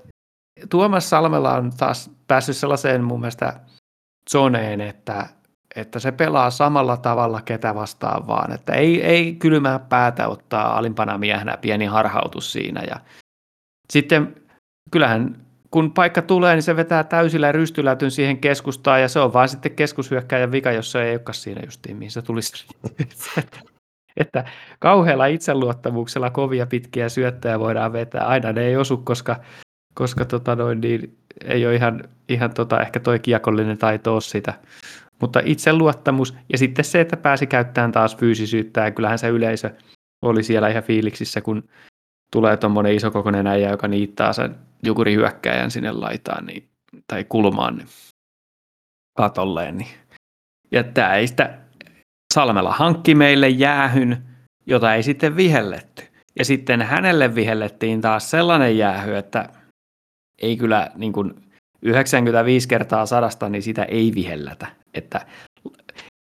Tuomas Salmela on taas päässyt sellaiseen mun mielestä zoneen, että että se pelaa samalla tavalla ketä vastaan vaan, että ei, ei kylmää päätä ottaa alimpana miehenä pieni harhautus siinä ja sitten kyllähän kun paikka tulee, niin se vetää täysillä rystylätyn siihen keskustaan ja se on vaan sitten keskushyökkäjän vika, jos se ei olekaan siinä justiin, mihin se tulisi. [LAUGHS] että kauhealla itseluottamuksella kovia pitkiä syöttäjä voidaan vetää. Aina ne ei osu, koska, koska tota noin, niin ei ole ihan, ihan tota, ehkä toi kiekollinen taito ole sitä mutta itseluottamus ja sitten se, että pääsi käyttämään taas fyysisyyttä ja kyllähän se yleisö oli siellä ihan fiiliksissä, kun tulee tuommoinen isokokoinen äijä, joka niittaa sen jukurihyökkäjän sinne laitaan niin, tai kulmaan niin, katolleen. Niin. Ja tämä ei sitä Salmella hankki meille jäähyn, jota ei sitten vihelletty. Ja sitten hänelle vihellettiin taas sellainen jäähy, että ei kyllä niin kuin 95 kertaa sadasta, niin sitä ei vihellätä. Että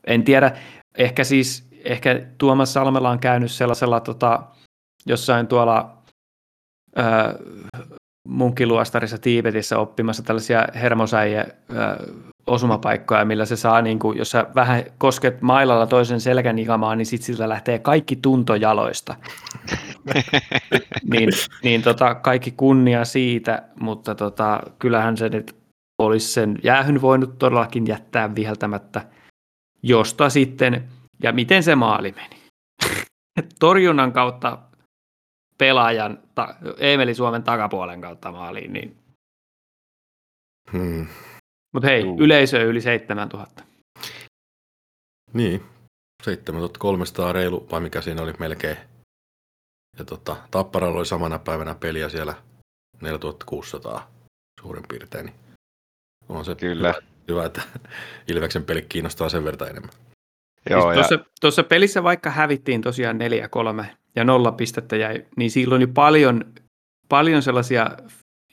en tiedä, ehkä siis, ehkä Tuomas Salmela on käynyt sellaisella tota, jossain tuolla ö, munkiluostarissa Tiibetissä oppimassa tällaisia hermosäijä osumapaikkoja, millä se saa, niin kuin, jos sä vähän kosket mailalla toisen selkän ikamaan, niin sitten siltä lähtee kaikki tunto jaloista. niin niin tota, kaikki kunnia siitä, mutta tota, kyllähän se nyt olisi sen jäähyn voinut todellakin jättää viheltämättä, josta sitten, ja miten se maali meni. [LAUGHS] Torjunnan kautta pelaajan, ta, Emeli Suomen takapuolen kautta maaliin, niin hmm. Mutta hei, Juu. yleisö yli 7000.
Niin, 7300 reilu, vai mikä siinä oli melkein. Ja tota, Tapparalla oli samana päivänä peliä siellä 4600 suurin piirtein. Niin on se Kyllä. Hyvä, hyvä, että [LAUGHS] Ilveksen peli kiinnostaa sen verran enemmän.
Joo, siis tuossa, ja... tuossa pelissä vaikka hävittiin tosiaan 4-3 ja nolla pistettä jäi, niin silloin oli paljon, paljon sellaisia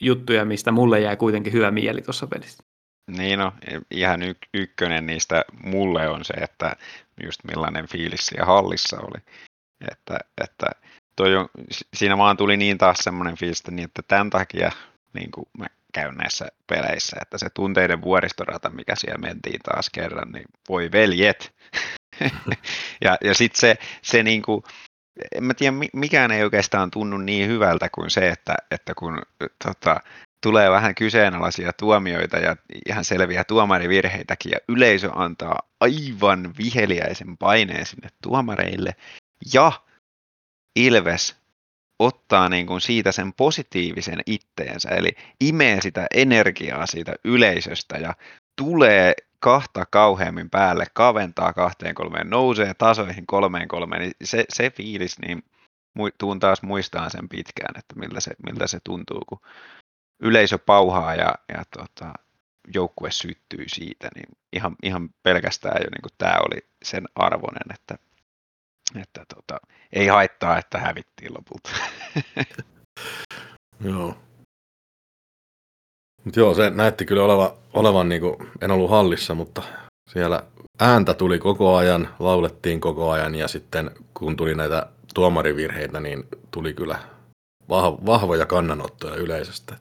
juttuja, mistä mulle jäi kuitenkin hyvä mieli tuossa pelissä.
Niin no, ihan y- ykkönen niistä mulle on se, että just millainen fiilis siellä hallissa oli. Että, että toi on, siinä vaan tuli niin taas semmoinen fiilis, että, niin, että tämän takia niin kuin mä käyn näissä peleissä, että se tunteiden vuoristorata, mikä siellä mentiin taas kerran, niin voi veljet. [LAUGHS] ja ja sitten se, se niin kuin, en mä tiedä, mikään ei oikeastaan tunnu niin hyvältä kuin se, että, että kun tota, tulee vähän kyseenalaisia tuomioita ja ihan selviä tuomarivirheitäkin ja yleisö antaa aivan viheliäisen paineen sinne tuomareille. Ja Ilves ottaa niin kuin siitä sen positiivisen itteensä, eli imee sitä energiaa siitä yleisöstä ja tulee kahta kauheammin päälle, kaventaa kahteen kolmeen, nousee tasoihin kolmeen kolmeen, niin se, se fiilis, niin tuun taas muistaa sen pitkään, että miltä se, miltä se tuntuu, kun yleisö pauhaa ja, ja tota, joukkue syttyy siitä, niin ihan, ihan pelkästään jo niin tämä oli sen arvoinen, että, että tota, ei haittaa, että hävittiin lopulta. [LAUGHS]
joo. Mut joo, se näytti kyllä oleva, olevan, niin kuin, en ollut hallissa, mutta siellä ääntä tuli koko ajan, laulettiin koko ajan ja sitten kun tuli näitä tuomarivirheitä, niin tuli kyllä vahvoja kannanottoja yleisöstä.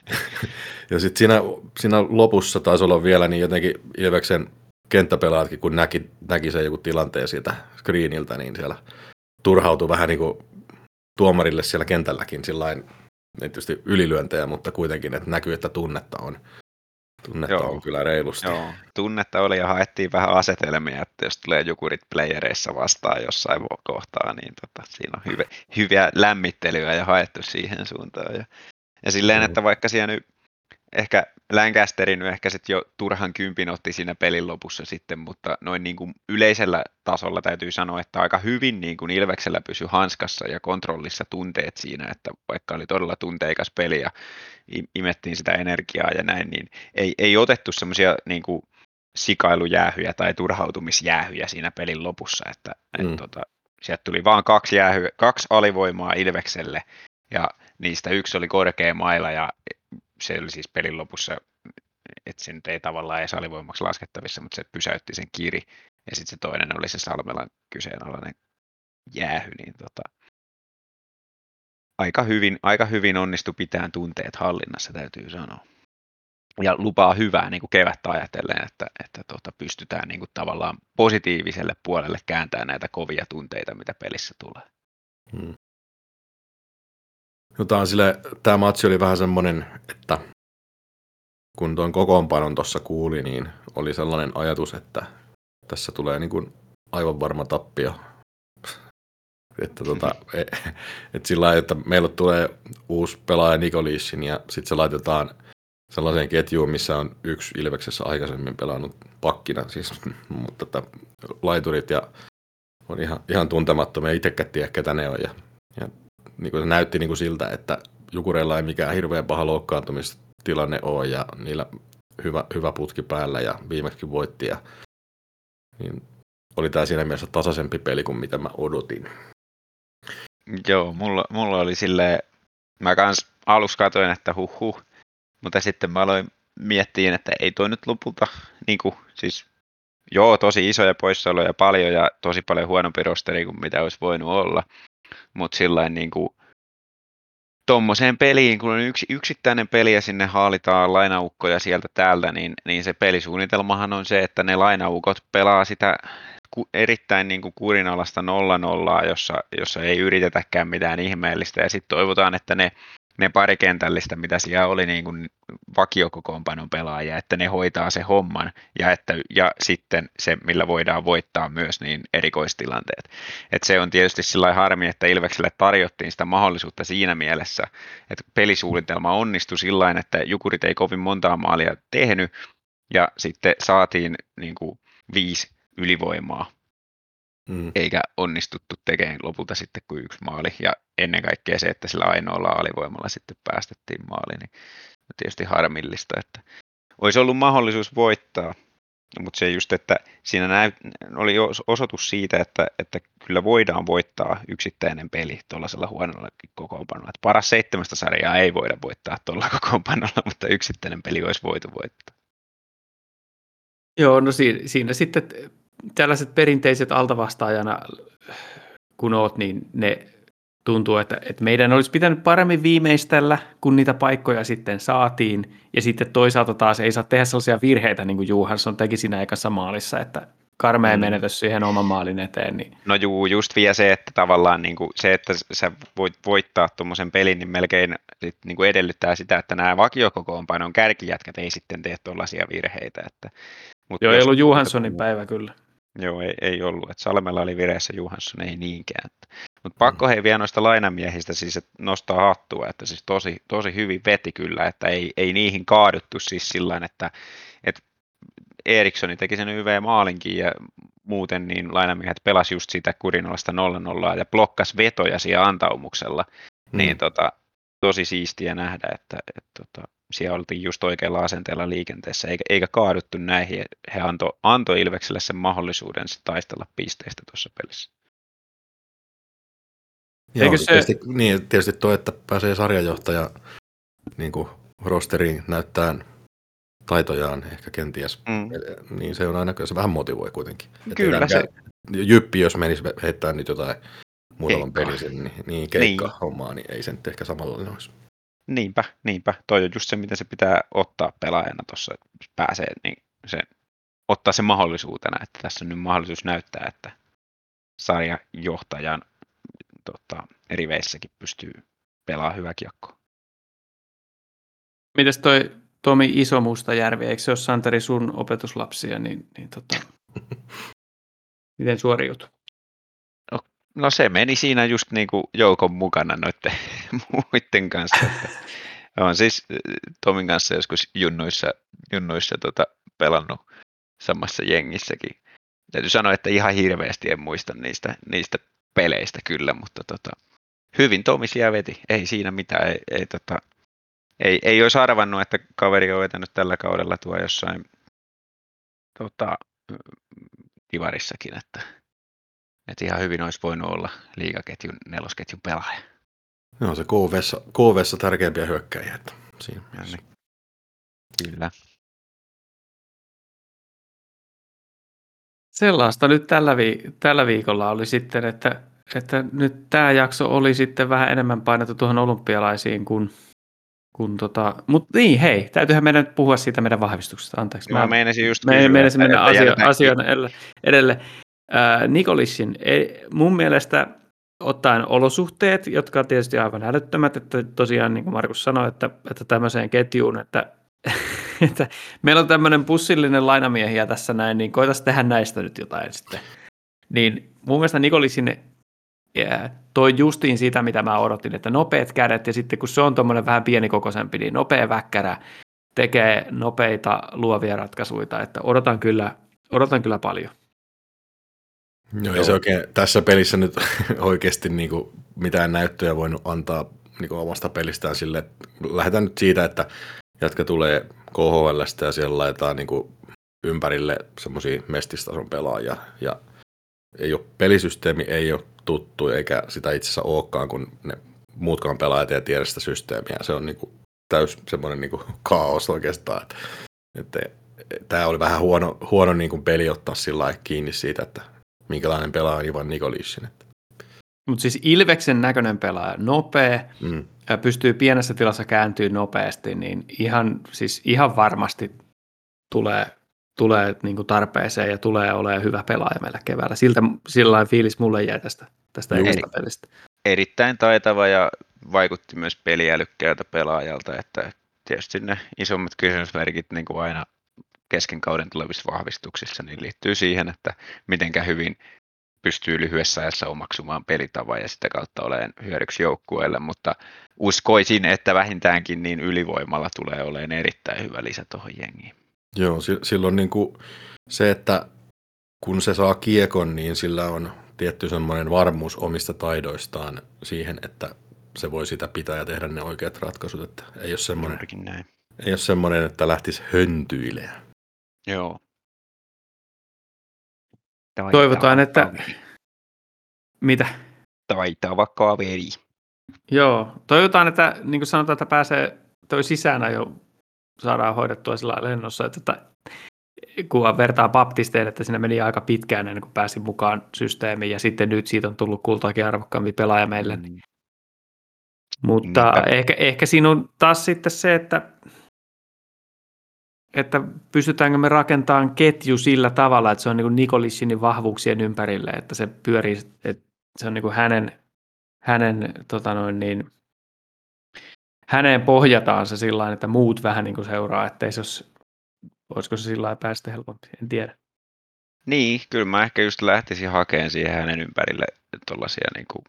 [LAUGHS] ja sitten siinä, siinä lopussa taisi olla vielä niin jotenkin Ilveksen kenttäpelaatkin, kun näki, näki sen joku tilanteen siitä screeniltä, niin siellä turhautui vähän niin kuin tuomarille siellä kentälläkin sillain, tietysti ylilyöntejä, mutta kuitenkin, että näkyy, että tunnetta on. Tunnetta Joo. on kyllä reilusti. Joo.
Tunnetta oli ja haettiin vähän asetelmia, että jos tulee jukurit playereissa vastaan jossain kohtaa, niin tota, siinä on hyviä, hyviä lämmittelyä ja haettu siihen suuntaan. Ja, ja silleen, mm. että vaikka siellä nyt ehkä Lancasterin ehkä sitten jo turhan kympin otti siinä pelin lopussa sitten, mutta noin niin kuin yleisellä tasolla täytyy sanoa, että aika hyvin niin kuin Ilveksellä pysyi hanskassa ja kontrollissa tunteet siinä, että vaikka oli todella tunteikas peli ja imettiin sitä energiaa ja näin, niin ei, ei otettu semmoisia niin kuin sikailujäähyjä tai turhautumisjäähyjä siinä pelin lopussa, että mm. et, tota, sieltä tuli vain kaksi, jäähyä, kaksi alivoimaa Ilvekselle ja niistä yksi oli korkea maila ja se oli siis pelin lopussa, että se nyt ei tavallaan edes alivoimaksi laskettavissa, mutta se pysäytti sen kiri. Ja sitten se toinen oli se Salmelan kyseenalainen jäähy, niin tota, aika, hyvin, aika hyvin onnistui pitämään tunteet hallinnassa, täytyy sanoa. Ja lupaa hyvää niin kuin kevättä ajatellen, että, että tota, pystytään niin kuin tavallaan positiiviselle puolelle kääntämään näitä kovia tunteita, mitä pelissä tulee. Hmm.
Tämä, sille, tämä matsi oli vähän semmoinen, että kun tuon kokoonpanon tuossa kuuli, niin oli sellainen ajatus, että tässä tulee niin kuin aivan varma tappio. että tota, [LAUGHS] et, et sillä lailla, että meillä tulee uusi pelaaja Nikolissin ja sitten se laitetaan sellaiseen ketjuun, missä on yksi Ilveksessä aikaisemmin pelannut pakkina, siis, [LAUGHS] mutta että laiturit ja on ihan, ihan tuntemattomia, itsekään tiedä ketä ne on. Ja, ja niin kuin se näytti niin kuin siltä, että Jukureilla ei mikään hirveän paha loukkaantumistilanne ole ja niillä hyvä, hyvä putki päällä ja viimeksi voitti. Ja, niin oli tämä siinä mielessä tasaisempi peli kuin mitä mä odotin.
Joo, mulla, mulla oli silleen, mä kans aluksi katsoin, että huh huh, mutta sitten mä aloin miettiä, että ei toi nyt lopulta, niin kuin, siis joo, tosi isoja poissaoloja paljon ja tosi paljon huonompi rosteri kuin mitä olisi voinut olla, mutta sillä niin kuin, tuommoiseen peliin, kun on yksi, yksittäinen peli ja sinne haalitaan lainaukkoja sieltä täältä, niin, niin se pelisuunnitelmahan on se, että ne lainaukot pelaa sitä erittäin niin kuin kurinalasta nolla nollaa, jossa, jossa ei yritetäkään mitään ihmeellistä. Ja sitten toivotaan, että ne ne pari kentällistä, mitä siellä oli niin kuin vakiokokoonpanon pelaajia, että ne hoitaa se homman ja, että, ja sitten se, millä voidaan voittaa myös niin erikoistilanteet. Et se on tietysti sillä harmi, että Ilvekselle tarjottiin sitä mahdollisuutta siinä mielessä, että pelisuunnitelma onnistui sillä että Jukurit ei kovin montaa maalia tehnyt ja sitten saatiin niin kuin viisi ylivoimaa mm. eikä onnistuttu tekemään lopulta sitten kuin yksi maali. Ja ennen kaikkea se, että sillä ainoalla alivoimalla sitten päästettiin maali, niin on tietysti harmillista, että olisi ollut mahdollisuus voittaa, mutta se just, että siinä näy, oli osoitus siitä, että, että kyllä voidaan voittaa yksittäinen peli tuollaisella huonolla kokoonpanolla. Että paras seitsemästä sarjaa ei voida voittaa tuolla kokoonpanolla, [LAUGHS] mutta yksittäinen peli olisi voitu voittaa.
Joo, no siinä, siinä sitten tällaiset perinteiset altavastaajana, kun oot, niin ne tuntuu, että, että meidän olisi pitänyt paremmin viimeistellä, kun niitä paikkoja sitten saatiin. Ja sitten toisaalta taas ei saa tehdä sellaisia virheitä, niin kuin Juhansson teki siinä ekassa maalissa, että karmea mm. menetys siihen oman maalin eteen. Niin.
No juu, just vielä se, että tavallaan niin kuin se, että sä voit voittaa tuommoisen pelin, niin melkein sit, niin kuin edellyttää sitä, että nämä vakiokokoonpanon kärkijätkät ei sitten tee tuollaisia virheitä. Että,
mutta Joo, ei ollut Juhanssonin päivä kyllä.
Joo, ei, ei ollut. Et Salmella oli vireessä Juhansson, ei niinkään. Mutta pakko mm. hei vielä noista lainamiehistä siis että nostaa hattua, että siis tosi, tosi hyvin veti kyllä, että ei, ei niihin kaaduttu siis sillä että, että Erikssoni teki sen YV maalinkin ja muuten niin lainamiehet pelas just sitä kurinolasta 0-0 ja blokkas vetoja siellä antaumuksella, mm. niin tota, tosi siistiä nähdä, että et, tota, siellä oltiin just oikealla asenteella liikenteessä, eikä, eikä kaaduttu näihin. He antoi anto Ilvekselle sen mahdollisuuden taistella pisteistä tuossa pelissä.
Joo, Eikö se... tietysti, niin, tietysti tuo, että pääsee sarjajohtaja niin kuin rosteriin näyttää taitojaan ehkä kenties, mm. niin se on aina, se vähän motivoi kuitenkin.
Kyllä se.
Jyppi, jos menisi heittää nyt jotain muutaman pelin niin, niin keikka niin. hommaa, niin ei se nyt ehkä samalla olisi.
Niinpä, niinpä. Toi on just se, miten se pitää ottaa pelaajana tuossa, että pääsee niin se, ottaa se mahdollisuutena, että tässä on nyt mahdollisuus näyttää, että sarjajohtajan tota, eri veissäkin pystyy pelaamaan hyvä kiekko.
Mites toi Tomi Iso Mustajärvi, eikö se ole Santeri sun opetuslapsia, niin, niin tota, [LAUGHS] miten suoriut?
No, se meni siinä just niin kuin joukon mukana noiden [LAUGHS] muiden kanssa. On siis Tomin kanssa joskus junnuissa, junnuissa tota, pelannut samassa jengissäkin. Täytyy sanoa, että ihan hirveästi en muista niistä, niistä peleistä kyllä, mutta tota, hyvin Tomi siellä veti. Ei siinä mitään. Ei, ei, tota, ei, ei olisi arvannut, että kaveri on vetänyt tällä kaudella tuo jossain tota, kivarissakin, että, että ihan hyvin olisi voinut olla liigaketjun, nelosketjun pelaaja.
No se KVssa, KVssa tärkeimpiä hyökkäjiä. Että siinä
niin. Kyllä.
Sellaista nyt tällä, vi- tällä viikolla oli sitten, että, että nyt tämä jakso oli sitten vähän enemmän painettu tuohon olympialaisiin kuin, kuin tota, mutta niin hei, täytyyhän meidän nyt puhua siitä meidän vahvistuksesta, anteeksi.
Mä, mä meinasin just
me, meinasin mennä asio, asioiden edelle. Nikolissin, mun mielestä ottaen olosuhteet, jotka on tietysti aivan älyttömät, että tosiaan niin kuin Markus sanoi, että, että tämmöiseen ketjuun, että [LAUGHS] että meillä on tämmöinen pussillinen lainamiehiä tässä näin, niin koitas tehdä näistä nyt jotain sitten. Niin mun mielestä Nikolisin toi justiin sitä, mitä mä odotin, että nopeat kädet ja sitten kun se on tuommoinen vähän pienikokoisempi, niin nopea väkkärä tekee nopeita luovia ratkaisuja, että odotan kyllä, odotan kyllä paljon.
Joo, ei se oikein tässä pelissä nyt [LAUGHS] oikeasti niin kuin mitään näyttöjä voinut antaa niin kuin omasta pelistään sille, että lähdetään nyt siitä, että jatka tulee KHLstä ja siellä laitetaan niin kuin ympärille semmoisia mestistason pelaajia ja ei ole, pelisysteemi ei ole tuttu eikä sitä itse asiassa olekaan, kun ne muutkaan pelaajat ei tiedä sitä systeemiä. Se on niin kuin täys semmoinen niin kuin kaos oikeastaan. Että, että, tämä oli vähän huono, huono niin kuin peli ottaa sillä kiinni siitä, että minkälainen pelaaja on Ivan Nikolissin.
Mutta siis Ilveksen näköinen pelaaja, nopea, mm. ja pystyy pienessä tilassa kääntyy nopeasti, niin ihan, siis ihan varmasti tulee, tulee niin kuin tarpeeseen ja tulee olemaan hyvä pelaaja meillä keväällä. Siltä sillä fiilis mulle jäi tästä, tästä Eri, pelistä.
Erittäin taitava ja vaikutti myös peliälykkäältä pelaajalta, että tietysti ne isommat kysymysmerkit niin kuin aina kesken kauden tulevissa vahvistuksissa niin liittyy siihen, että mitenkä hyvin pystyy lyhyessä ajassa omaksumaan pelitavan ja sitä kautta olemaan hyödyksi joukkueelle, mutta uskoisin, että vähintäänkin niin ylivoimalla tulee olemaan erittäin hyvä lisä tuohon jengiin.
Joo, silloin niin kuin se, että kun se saa kiekon, niin sillä on tietty semmoinen varmuus omista taidoistaan siihen, että se voi sitä pitää ja tehdä ne oikeat ratkaisut, että ei ole semmoinen. Ei ole semmoinen että lähtisi höntyilemään.
Joo,
Taitava Toivotaan, että... Kaveri. Mitä?
Taitava kaveri.
Joo, toivotaan, että niin kuin sanotaan, että pääsee toi sisään jo saadaan hoidettua sillä lennossa, että, että kun vertaa baptisteen, että siinä meni aika pitkään ennen kuin pääsi mukaan systeemiin, ja sitten nyt siitä on tullut kultaakin arvokkaampi pelaaja meille. Mm. Mutta ehkä, ehkä siinä on taas sitten se, että että pystytäänkö me rakentamaan ketju sillä tavalla, että se on niin Nikolissinin vahvuuksien ympärille, että se pyörii, että se on niin hänen, hänen tota noin niin, häneen pohjataan se sillä että muut vähän niin kuin seuraa, että se olisi, olisiko se sillä päästä helpompi, en tiedä.
Niin, kyllä mä ehkä just lähtisin hakemaan siihen hänen ympärille tuollaisia niin kuin,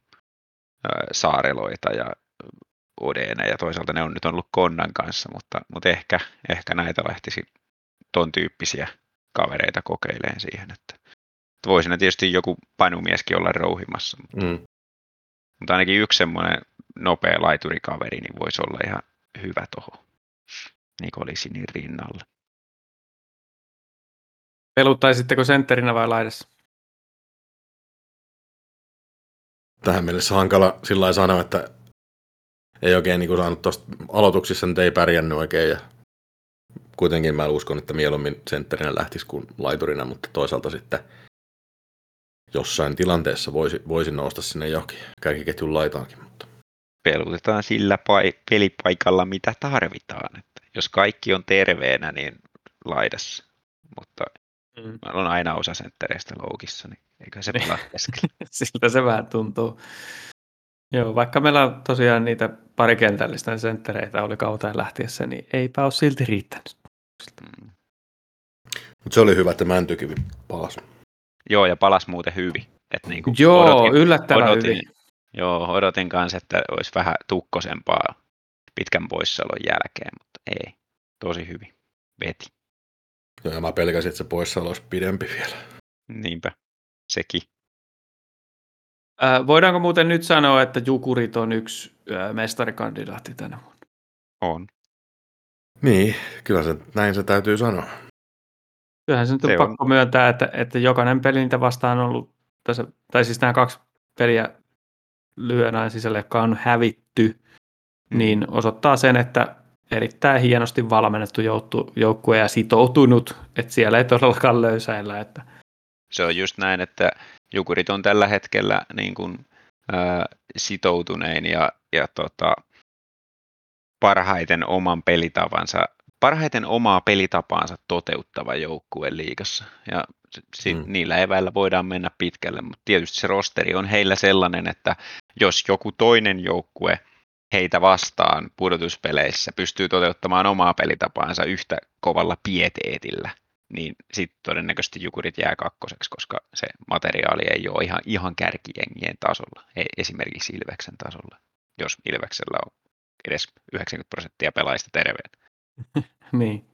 saareloita ja Odene ja toisaalta ne on nyt ollut Konnan kanssa, mutta, mutta ehkä, ehkä näitä lähtisi ton tyyppisiä kavereita kokeileen siihen, että Voi siinä tietysti joku painumieskin olla rouhimassa,
Mm.
mutta ainakin yksi semmoinen nopea laiturikaveri niin voisi olla ihan hyvä toho Nikolisinin rinnalle.
Peluttaisitteko sentterinä vai laidassa?
Tähän mennessä hankala sillä sanoa, että ei oikein niin kuin saanut tuosta aloituksissa nyt ei pärjännyt oikein ja kuitenkin mä uskon, että mieluummin sentterinä lähtisi kuin laiturina, mutta toisaalta sitten jossain tilanteessa voisi, voisi nousta sinne johonkin kärkiketjun laitaankin. Mutta.
Pelutetaan sillä pai- pelipaikalla, mitä tarvitaan. Että jos kaikki on terveenä, niin laidassa. Mutta
Mm.
meillä on aina osa senttereistä loukissa, niin eikö se pelaa keskellä. [LAUGHS]
Siltä se vähän tuntuu. Joo, vaikka meillä on tosiaan niitä parikentällistä senttereitä oli kauteen lähtiessä, niin eipä ole silti riittänyt.
Mm.
mutta se oli hyvä, että Mäntykivi palasi.
Joo, ja palas muuten hyvin. Et niin kuin
Joo,
odotin,
yllättävän
odotin,
hyvin.
Joo, odotin kanssa, että olisi vähän tukkosempaa pitkän poissaolon jälkeen, mutta ei. Tosi hyvin. Veti.
Joo, ja mä pelkäsin, että se poissaolo olisi pidempi vielä.
Niinpä. Sekin.
Äh, voidaanko muuten nyt sanoa, että Jukurit on yksi äh, mestarikandidaatti tänä vuonna?
On.
Niin, kyllä se, näin se täytyy sanoa.
Kyllähän se nyt on,
Se on.
pakko myöntää, että, että jokainen peli niitä vastaan on ollut, tässä, tai siis nämä kaksi peliä aina sisälle, jotka on hävitty,
Mm.
niin osoittaa sen, että erittäin hienosti valmennettu joukkue ja sitoutunut, että siellä ei todellakaan löysäillä. Että,
Se on just näin, että Jukurit on tällä hetkellä niin kuin, ää, sitoutunein ja, ja tota, parhaiten oman pelitavansa, parhaiten omaa pelitapaansa toteuttava joukkue liigassa. Ja si- si-
Mm.
niillä eväillä voidaan mennä pitkälle, mutta tietysti se rosteri on heillä sellainen, että jos joku toinen joukkue heitä vastaan pudotuspeleissä pystyy toteuttamaan omaa pelitapaansa yhtä kovalla pieteetillä, niin sitten todennäköisesti Jukurit jää kakkoseksi, koska se materiaali ei ole ihan, ihan kärkijengien tasolla, ei esimerkiksi Ilveksen tasolla, jos Ilveksellä on edes 90 prosenttia pelaajista terveen. [LAUGHS]
niin.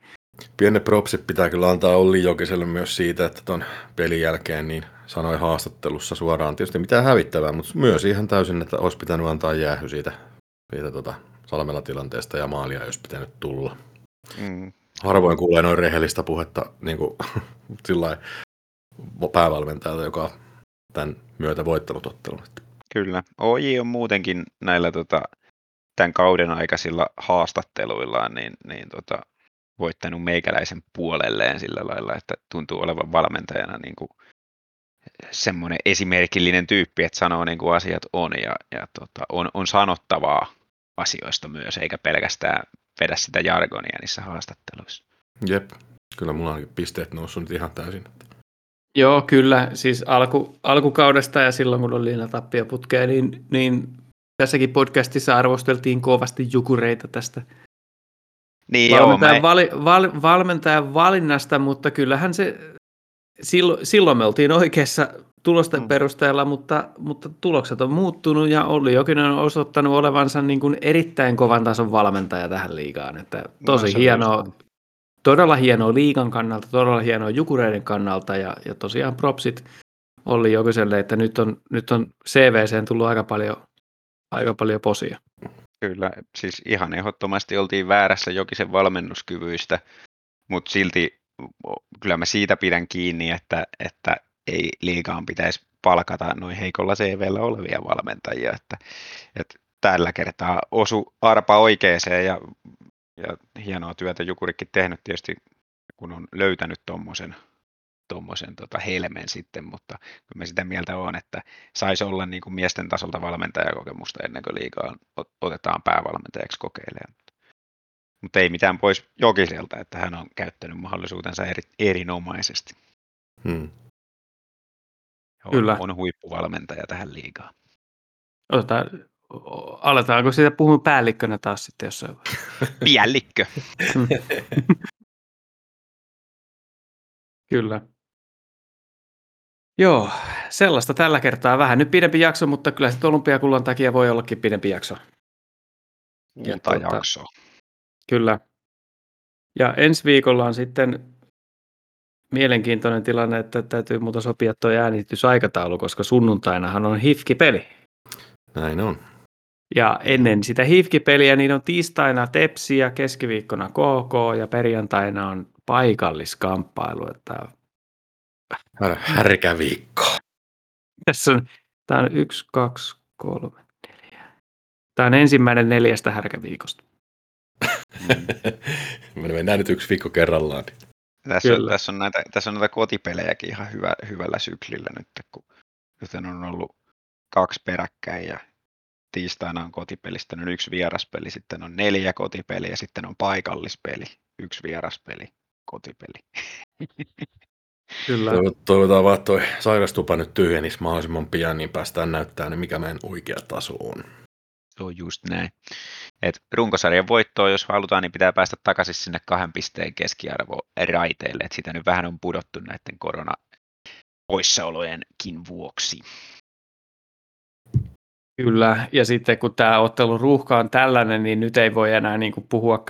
Pienet propsit pitää kyllä antaa Olli Jokiselle myös siitä, että ton pelin jälkeen niin sanoi haastattelussa suoraan tietysti mitään hävittävää, mutta myös ihan täysin, että olisi pitänyt antaa jäähy siitä, siitä tota Salmella tilanteesta ja maalia, jos pitänyt tulla.
Mm.
Harvoin kuulee noin rehellistä puhetta niin kuin, [LAUGHS] sillä lailla päävalmentajalta, joka on tämän myötä voittanut ottelun.
Kyllä. OJ on muutenkin näillä tota, tämän kauden aikaisilla haastatteluillaan niin, niin tota, voittanut meikäläisen puolelleen sillä lailla, että tuntuu olevan valmentajana niin kuin semmoinen esimerkillinen tyyppi, että sanoo niin kuin asiat on ja, ja tota, on, on sanottavaa asioista myös, eikä pelkästään vedä sitä jargonia niissä haastatteluissa.
Jep, kyllä mulla on pisteet noussut nyt ihan täysin.
Joo, kyllä. Siis alku, alkukaudesta ja silloin, kun oli tappioputkea, niin, niin tässäkin podcastissa arvosteltiin kovasti jukureita tästä
Niin joo,
valmentajan,
mä,
vali, val, valmentajan valinnasta, mutta kyllähän se, silloin, silloin me oltiin oikeassa tulosten
Mm.
perusteella, mutta, mutta tulokset on muuttunut ja Olli Jokinen on osoittanut olevansa niin kuin erittäin kovan tason valmentaja tähän liigaan. Että tosi
No, on
hienoa, todella hienoa liigan kannalta, todella hienoa jukureiden kannalta ja, ja tosiaan propsit Olli Jokiselle, että nyt on, nyt on CVCen tullut aika paljon, aika paljon posia.
Kyllä, siis ihan ehdottomasti oltiin väärässä Jokisen valmennuskyvyistä, mutta silti kyllä mä siitä pidän kiinni, että, että ei liigaan pitäisi palkata noin heikolla CVllä olevia valmentajia, että, että tällä kertaa osu arpa oikeeseen ja, ja hienoa työtä Jukurikin tehnyt tietysti, kun on löytänyt tuommoisen tuommoisen tota helmen sitten, mutta kyllä sitä mieltä on, että saisi olla niin kuin miesten tasolta valmentajakokemusta ennen kuin liikaa ot- otetaan päävalmentajaksi kokeilemaan. Mutta ei mitään pois Jokiselta, että hän on käyttänyt mahdollisuutensa eri, erinomaisesti.
Hmm.
On,
Kyllä.
on huippuvalmentaja tähän liigaan.
Otetaan, aletaanko siitä puhua päällikkönä taas sitten jossain vaiheessa? [LAUGHS] [LAUGHS]
Piällikkö.
Kyllä. Joo, sellaista tällä kertaa. Vähän nyt pidempi jakso, mutta kyllä sitten olympiakullan takia voi ollakin pidempi jakso.
Monta
tuota-
jaksoa.
Kyllä. Ja ensi viikolla on sitten mielenkiintoinen tilanne, että täytyy muuta sopia tuo äänitysaikataulu, koska sunnuntainahan on hifki-peli.
Näin on.
Ja ennen sitä hifki-peliä niin on tiistaina Tepsi ja keskiviikkona KK ja perjantaina on paikalliskamppailu. Että
Här, härkäviikko.
tässä on, tämä on yksi, kaksi, kolme, neljä. Tämä on ensimmäinen neljästä härkäviikosta. [LAUGHS]
Me mennään nyt yksi viikko kerrallaan.
Tässä on, tässä, on näitä, tässä on näitä kotipelejäkin ihan hyvä, hyvällä syklillä nyt, kun nyt on ollut kaksi peräkkäin ja tiistaina on kotipeli, sitten on yksi vieraspeli, sitten on neljä kotipeliä, sitten on paikallispeli, yksi vieraspeli, kotipeli. [LAUGHS]
Kyllä.
Toivo- Toivotaan vaan, että toi sairastupa nyt tyhjenisi mahdollisimman pian, niin päästään näyttämään, mikä meidän oikea taso on.
Se on just näin. Et runkosarjan voittoa, jos halutaan, niin pitää päästä takaisin sinne kahden pisteen keskiarvo raiteille. Et sitä nyt vähän on pudottu näiden korona poissaolojenkin vuoksi.
Kyllä, ja sitten kun tämä ottelun ruuhka on tällainen, niin nyt ei voi enää niin kuin puhua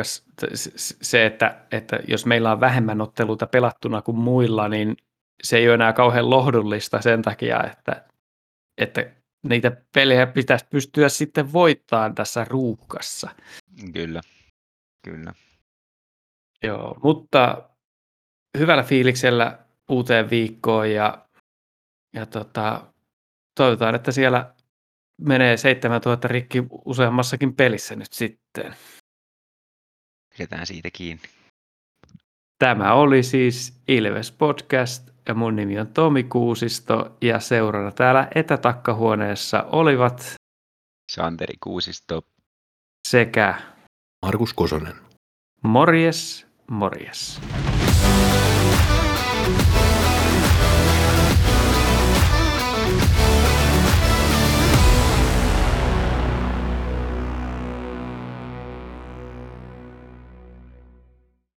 se, että, että jos meillä on vähemmän otteluita pelattuna kuin muilla, niin se ei ole enää kauhean lohdullista sen takia, että, että niitä pelejä pitäisi pystyä sitten voittamaan tässä ruuhkassa.
Kyllä, kyllä.
Joo, mutta hyvällä fiiliksellä uuteen viikkoon ja, ja tota, toivotaan, että siellä menee 7000 rikki useammassakin pelissä nyt sitten.
Pidetään siitä kiinni.
Tämä oli siis Ilves Podcast ja mun nimi on Tomi Kuusisto ja seurana täällä etätakkahuoneessa olivat
Santeri Kuusisto.
sekä
Markus Kosonen.
Morjes, morjes.